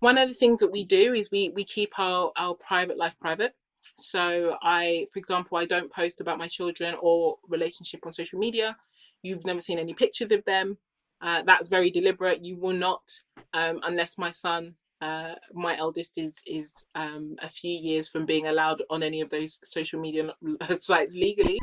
one of the things that we do is we we keep our our private life private. So I, for example, I don't post about my children or relationship on social media. You've never seen any pictures of them. Uh, that's very deliberate. You will not, um, unless my son uh, my eldest is is um, a few years from being allowed on any of those social media sites legally,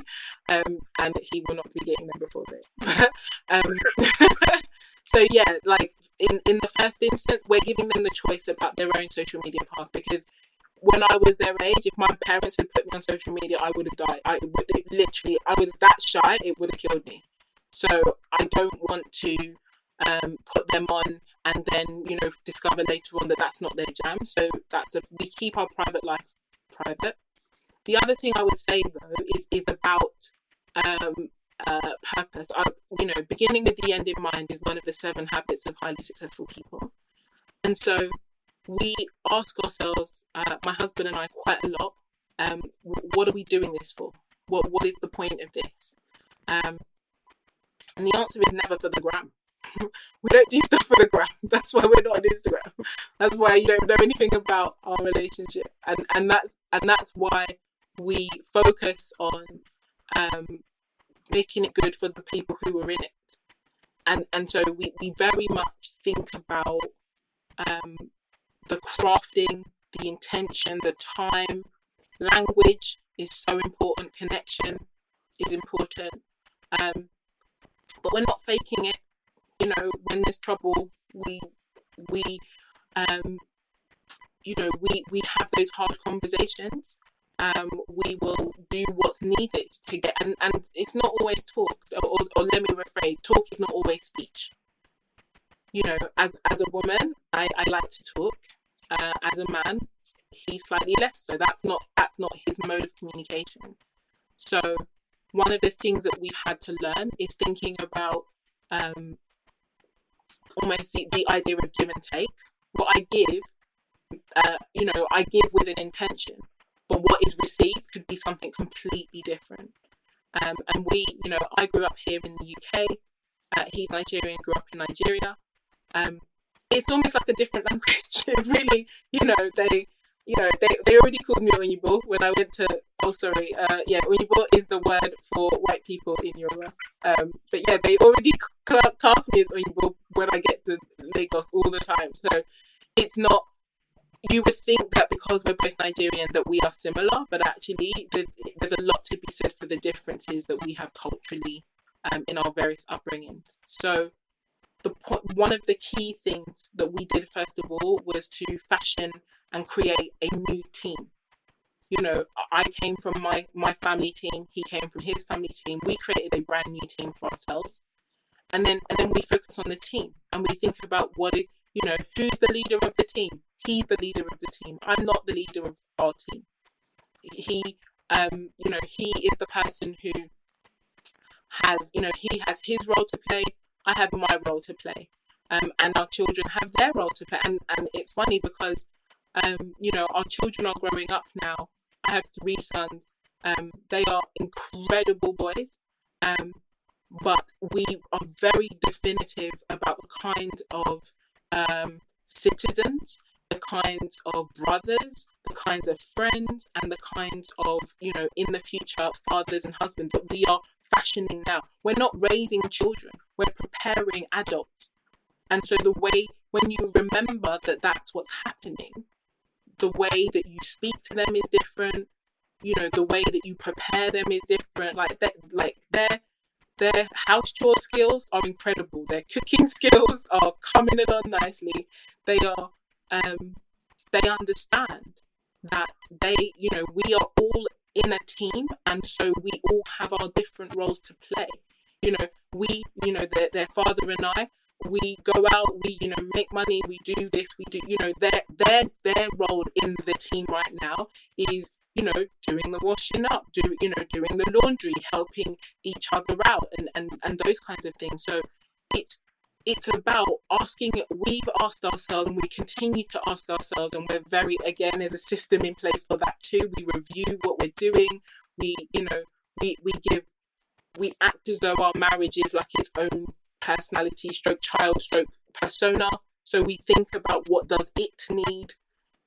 um, and he will not be getting them before then. um, so yeah, like in in the first instance, we're giving them the choice about their own social media path because when I was their age, if my parents had put me on social media, I would have died. I would literally, I was that shy, it would have killed me. So I don't want to um, put them on and then you know discover later on that that's not their jam. So that's a we keep our private life private. The other thing i would say though is is about um, uh, purpose. I, you know beginning with the end in mind is one of the seven habits of highly successful people. And so we ask ourselves uh, my husband and i quite a lot um, what are we doing this for? What what is the point of this? Um, and the answer is never for the gram we don't do stuff for the gram. That's why we're not on Instagram. That's why you don't know anything about our relationship, and and that's and that's why we focus on um, making it good for the people who are in it, and and so we we very much think about um, the crafting, the intention, the time, language is so important. Connection is important. Um, but we're not faking it you know, when there's trouble, we we um, you know we we have those hard conversations. Um, we will do what's needed to get, and, and it's not always talk, or, or let me rephrase: talk is not always speech. You know, as as a woman, I, I like to talk. Uh, as a man, he's slightly less so. That's not that's not his mode of communication. So one of the things that we've had to learn is thinking about um, almost the, the idea of give and take. What I give, uh, you know, I give with an intention, but what is received could be something completely different. Um, and we, you know, I grew up here in the UK. Uh, he's Nigerian, grew up in Nigeria. Um, it's almost like a different language. really, you know, they you know, they, they already called me Oyinbo when I went to, oh, sorry, uh, yeah, Oyinbo is the word for white people in Yoruba. Um, but yeah, they already cast me as Oyinbo when I get to Lagos all the time. So it's not, you would think that because we're both Nigerian that we are similar, but actually there's a lot to be said for the differences that we have culturally um, in our various upbringings. So the point, one of the key things that we did first of all was to fashion and create a new team. You know, I came from my my family team. He came from his family team. We created a brand new team for ourselves, and then and then we focus on the team and we think about what it, you know who's the leader of the team. He's the leader of the team. I'm not the leader of our team. He, um, you know, he is the person who has, you know, he has his role to play. I have my role to play. Um, and our children have their role to play. And, and it's funny because, um, you know, our children are growing up now. I have three sons. Um, they are incredible boys. Um, but we are very definitive about the kind of um, citizens, the kinds of brothers, the kinds of friends, and the kinds of, you know, in the future, fathers and husbands that we are fashioning now. We're not raising children, we're preparing adults. And so the way, when you remember that that's what's happening, the way that you speak to them is different. You know, the way that you prepare them is different. Like that, like their their house chore skills are incredible. Their cooking skills are coming along nicely. They are, um, they understand that they, you know, we are all in a team and so we all have our different roles to play. You know we you know their, their father and i we go out we you know make money we do this we do you know their their their role in the team right now is you know doing the washing up do you know doing the laundry helping each other out and and, and those kinds of things. So it's it's about asking we've asked ourselves and we continue to ask ourselves and we're very again there's a system in place for that too. We review what we're doing. We you know we we give we act as though our marriage is like its own personality stroke child stroke persona. So we think about what does it need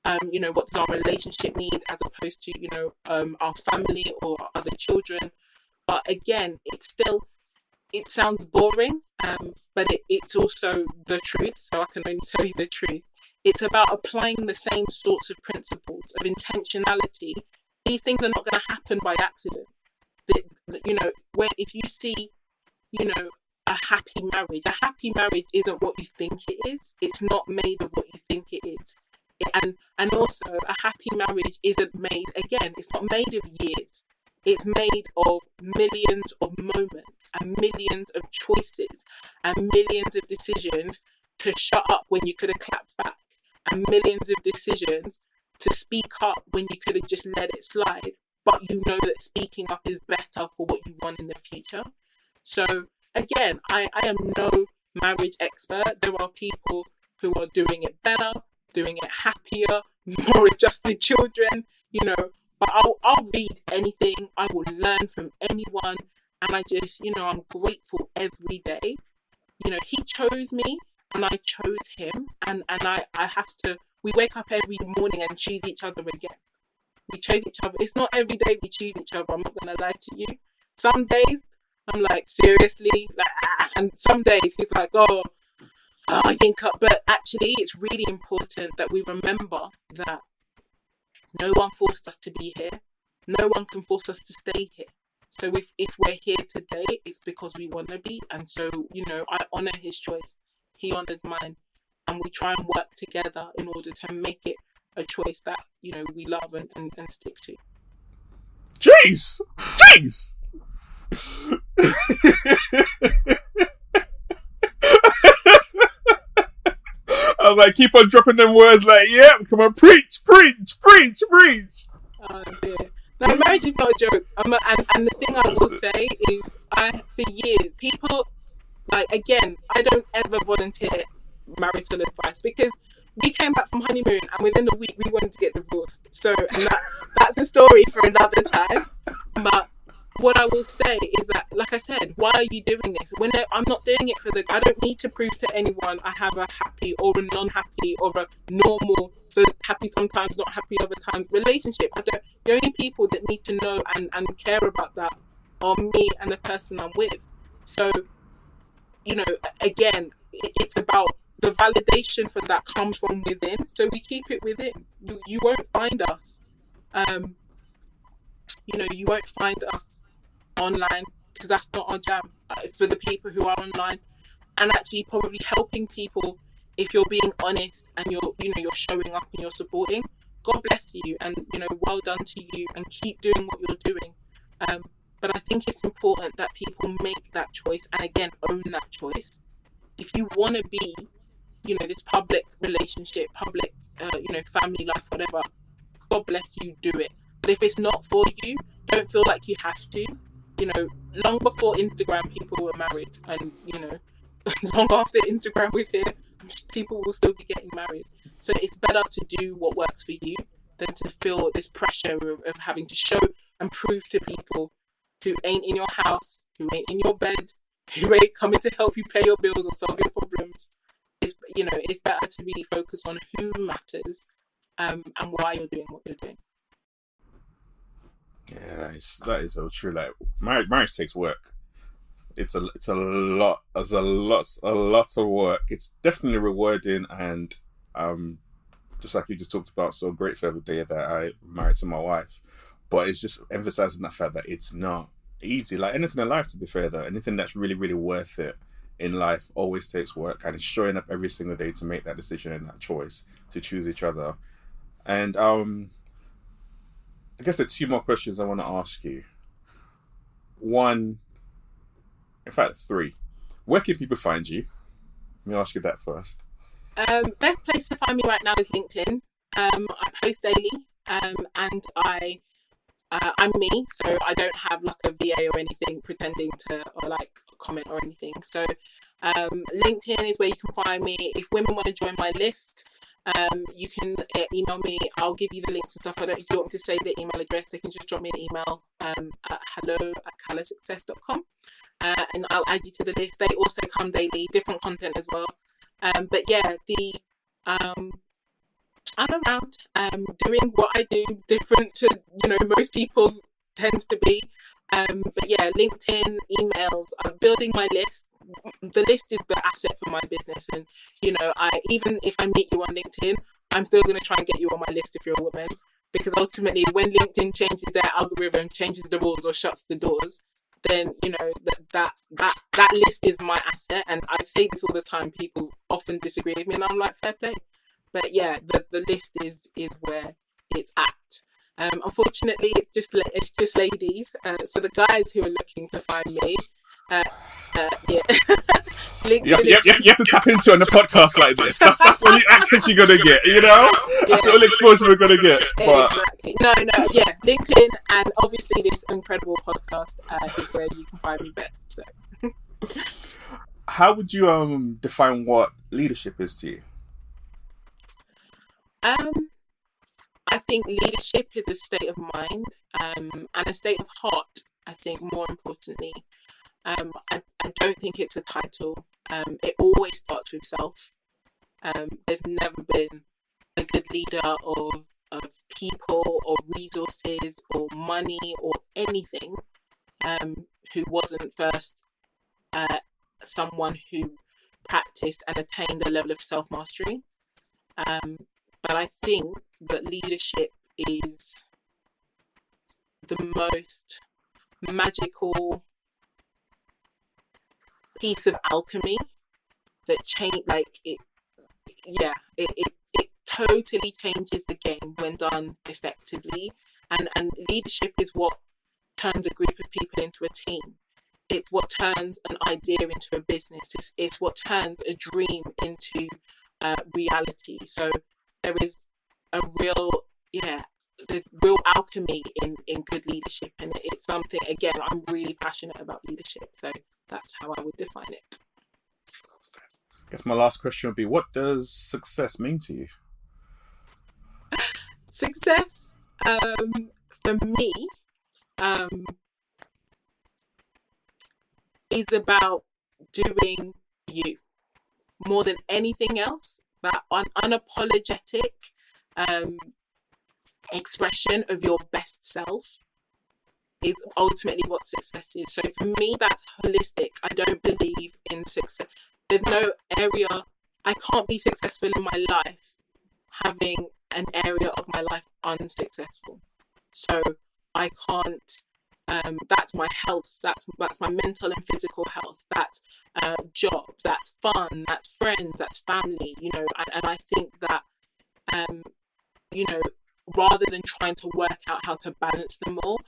um you know what does our relationship need as opposed to you know um our family or our other children. But again it's still it sounds boring, um, but it, it's also the truth. So I can only tell you the truth. It's about applying the same sorts of principles of intentionality. These things are not going to happen by accident. The, you know, where if you see, you know, a happy marriage, a happy marriage isn't what you think it is. It's not made of what you think it is. And and also a happy marriage isn't made again. It's not made of years. It's made of millions of moments and millions of choices and millions of decisions to shut up when you could have clapped back and millions of decisions to speak up when you could have just let it slide. But you know that speaking up is better for what you want in the future. So, again, I, I am no marriage expert. There are people who are doing it better, doing it happier, more adjusted children, you know, but I'll, I'll read anything, I will learn from anyone, and I just, you know, I'm grateful every day. You know, he chose me and I chose him, and, and I, I have to, we wake up every morning and choose each other again. We choose each other. It's not every day we choose each other, I'm not gonna lie to you. Some days I'm like, seriously? Like, ah. and some days he's like, oh, oh, Yinka. But actually, it's really important that we remember that no one forced us to be here. No one can force us to stay here. So if, if we're here today, it's because we want to be. And so, you know, I honour his choice. He honours mine. And we try and work together in order to make it a choice that, you know, we love and, and, and stick to. Jeez! Jeez! I was like, keep on dropping them words like, yeah, come on, preach, preach, preach, preach. Oh dear. Now, marriage is not a joke. A, and, and the thing I will say is, I for years, people like again, I don't ever volunteer marital advice because we came back from honeymoon and within a week we wanted to get divorced. So that, that's a story for another time. But what I will say is that, like I said, why are you doing this? When I'm not doing it for the, I don't need to prove to anyone I have a happy or a non-happy or a normal, so happy sometimes, not happy other times relationship. I don't. The only people that need to know and and care about that are me and the person I'm with. So, you know, again, it's about the validation for that comes from within. So we keep it within. You, you won't find us. Um, you know, you won't find us online because that's not our jam. Uh, for the people who are online, and actually probably helping people if you're being honest and you're you know you're showing up and you're supporting. God bless you, and you know, well done to you, and keep doing what you're doing. Um, but I think it's important that people make that choice and again own that choice. If you want to be you know this public relationship public uh, you know family life whatever god bless you do it but if it's not for you don't feel like you have to you know long before instagram people were married and you know long after instagram was here people will still be getting married so it's better to do what works for you than to feel this pressure of, of having to show and prove to people who ain't in your house who ain't in your bed who ain't coming to help you pay your bills or solve your problems it's you know it's better to really focus on who matters um, and why you're doing what you're doing. Yeah, that is, that is so true. Like marriage, marriage takes work. It's a it's a lot. It's a lot a lot of work. It's definitely rewarding and um, just like you just talked about, so great for the that I married to my wife. But it's just emphasizing that fact that it's not easy. Like anything in life, to be fair, though, anything that's really really worth it in life always takes work and it's showing up every single day to make that decision and that choice to choose each other. And um I guess the two more questions I want to ask you. One, in fact, three. Where can people find you? Let me ask you that first. Um, best place to find me right now is LinkedIn. Um, I post daily, um, and I uh, I'm me, so I don't have like a VA or anything pretending to or like comment or anything. So um, LinkedIn is where you can find me. If women want to join my list, um, you can uh, email me. I'll give you the links and stuff. I don't, if you want me to say the email address, they can just drop me an email um, at hello at callasuccess.com uh, and I'll add you to the list. They also come daily, different content as well. Um, but yeah, the um, I'm around um, doing what I do, different to you know most people tends to be. Um, but yeah, LinkedIn, emails. I'm building my list. The list is the asset for my business, and you know, I even if I meet you on LinkedIn, I'm still going to try and get you on my list if you're a woman, because ultimately, when LinkedIn changes their algorithm, changes the rules or shuts the doors, then you know that that that that list is my asset. And I say this all the time. People often disagree with me, and I'm like, fair play. But yeah, the the list is is where it's at. Um, unfortunately, it's just it's just ladies. Uh, so the guys who are looking to find me, uh, uh, yeah, you, have to, you, have, you, have to, tap into on a podcast like this. That's, that's the only accent you're gonna get. You know, that's yeah. the only exposure we're gonna get. But... Exactly. No, no, yeah, LinkedIn and obviously this incredible podcast uh, is where you can find me best. So. How would you um define what leadership is to you? Um, I think leadership is a state of mind um, and a state of heart. I think more importantly, um, I, I, don't think it's a title. Um, it always starts with self. Um, there's never been a good leader of of people or resources or money or anything um, who wasn't first uh, someone who practiced and attained a level of self mastery. Um, but I think that leadership is the most magical piece of alchemy that change like it yeah it, it it totally changes the game when done effectively. And and leadership is what turns a group of people into a team. It's what turns an idea into a business. It's, it's what turns a dream into uh, reality. So there is a real yeah there's real alchemy in in good leadership. And it's something again i'm really passionate about leadership. So that's how i would define it. I guess my last question would be what does success mean to you? Success um for me um is about doing you more than anything else that un- unapologetic um, expression of your best self is ultimately what success is. So for me, that's holistic. I don't believe in success. There's no area I can't be successful in my life having an area of my life unsuccessful. So I can't. Um, that's my health. That's that's my mental and physical health. That's uh, jobs. That's fun. That's friends. That's family. You know, and, and I think that, um, you know, rather than trying to work out how to balance them all,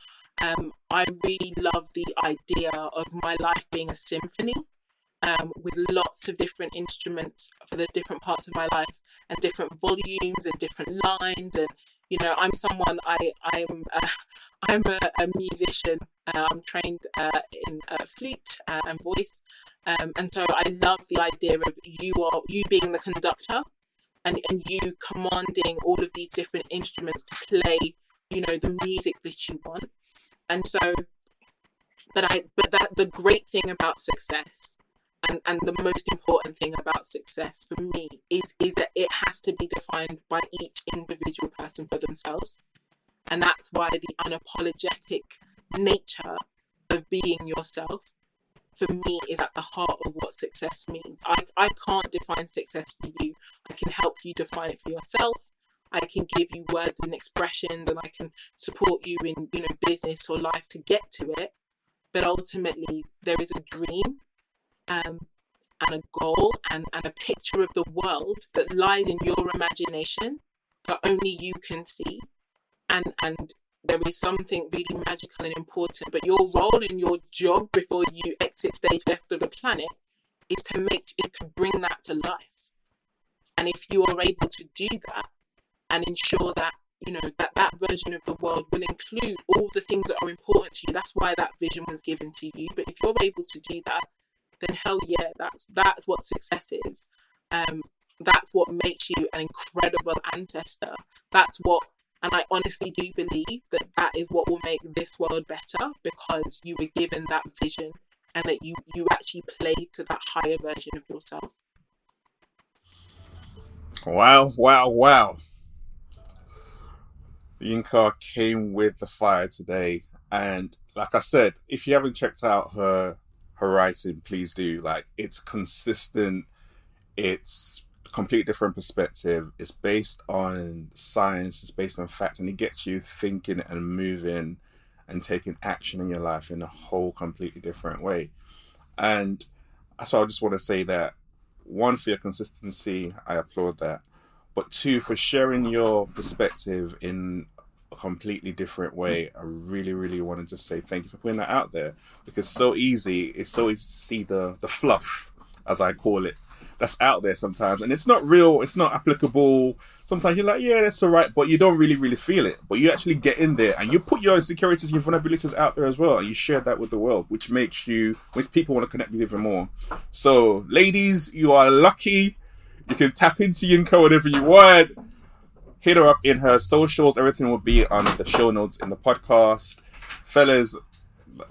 um, I really love the idea of my life being a symphony um, with lots of different instruments for the different parts of my life and different volumes and different lines and you know i'm someone i i'm uh, i'm a, a musician. Uh, i'm trained uh, in uh, flute uh, and voice. Um, and so i love the idea of you are you being the conductor and, and you commanding all of these different instruments to play you know the music that you want. And so but i but that the great thing about success and, and the most important thing about success for me is is that it has to be defined by each individual person for themselves. And that's why the unapologetic nature of being yourself for me is at the heart of what success means. I, I can't define success for you. I can help you define it for yourself. I can give you words and expressions and i can support you in you know business or life to get to it. But ultimately there is a dream um, and a goal and, and a picture of the world that lies in your imagination that only you can see. And, and there is something really magical and important, but your role in your job before you exit stage left of the planet is to make is to bring that to life. And if you are able to do that and ensure that you know that that version of the world will include all the things that are important to you, that's why that vision was given to you. But if you're able to do that then hell yeah, that's that's what success is. Um, that's what makes you an incredible ancestor. That's what, and I honestly do believe that that is what will make this world better because you were given that vision and that you you actually play to that higher version of yourself. Wow! Wow! Wow! Yinka came with the fire today, and like I said, if you haven't checked out her her writing, please do. Like it's consistent. It's a completely different perspective. It's based on science. It's based on fact, and it gets you thinking and moving and taking action in your life in a whole completely different way. And so I just want to say that one for your consistency, I applaud that. But two, for sharing your perspective in completely different way. Mm. I really, really wanted to just say thank you for putting that out there because it's so easy. It's so easy to see the the fluff, as I call it, that's out there sometimes, and it's not real. It's not applicable. Sometimes you're like, yeah, that's all right, but you don't really, really feel it. But you actually get in there and you put your insecurities, your vulnerabilities out there as well, and you share that with the world, which makes you, which people want to connect with even more. So, ladies, you are lucky. You can tap into Yinka whenever you want hit her up in her socials. Everything will be on the show notes in the podcast. Fellas,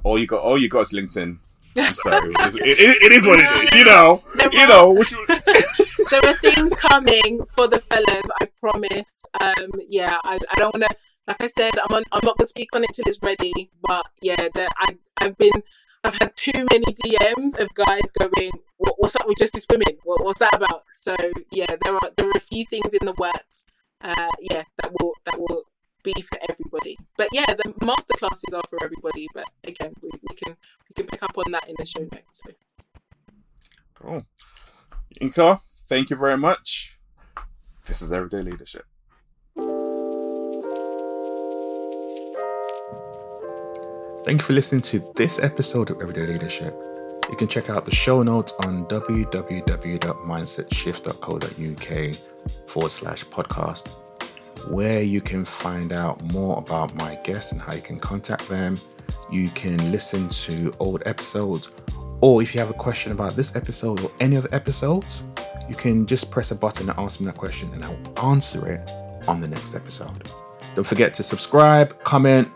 all you got, all you got is LinkedIn. I'm sorry, it, it, it is what it is. You know, there you are, know. Which... there are things coming for the fellas. I promise. Um, yeah, I, I don't want to. Like I said, I'm on, I'm not gonna speak on it till it's ready. But yeah, I I've been I've had too many DMs of guys going, what, "What's up with Justice Women? What, what's that about?" So yeah, there are there are a few things in the works uh, yeah, that will that will be for everybody. But yeah, the master classes are for everybody. But again, we, we can we can pick up on that in the show notes. So. Cool, Yinka. Thank you very much. This is Everyday Leadership. Thank you for listening to this episode of Everyday Leadership. You can check out the show notes on www.mindsetshift.co.uk forward slash podcast, where you can find out more about my guests and how you can contact them. You can listen to old episodes, or if you have a question about this episode or any other episodes, you can just press a button and ask me that question, and I'll answer it on the next episode. Don't forget to subscribe, comment,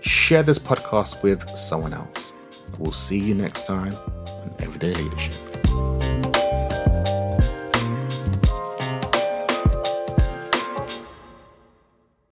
share this podcast with someone else. We'll see you next time on Everyday Leadership.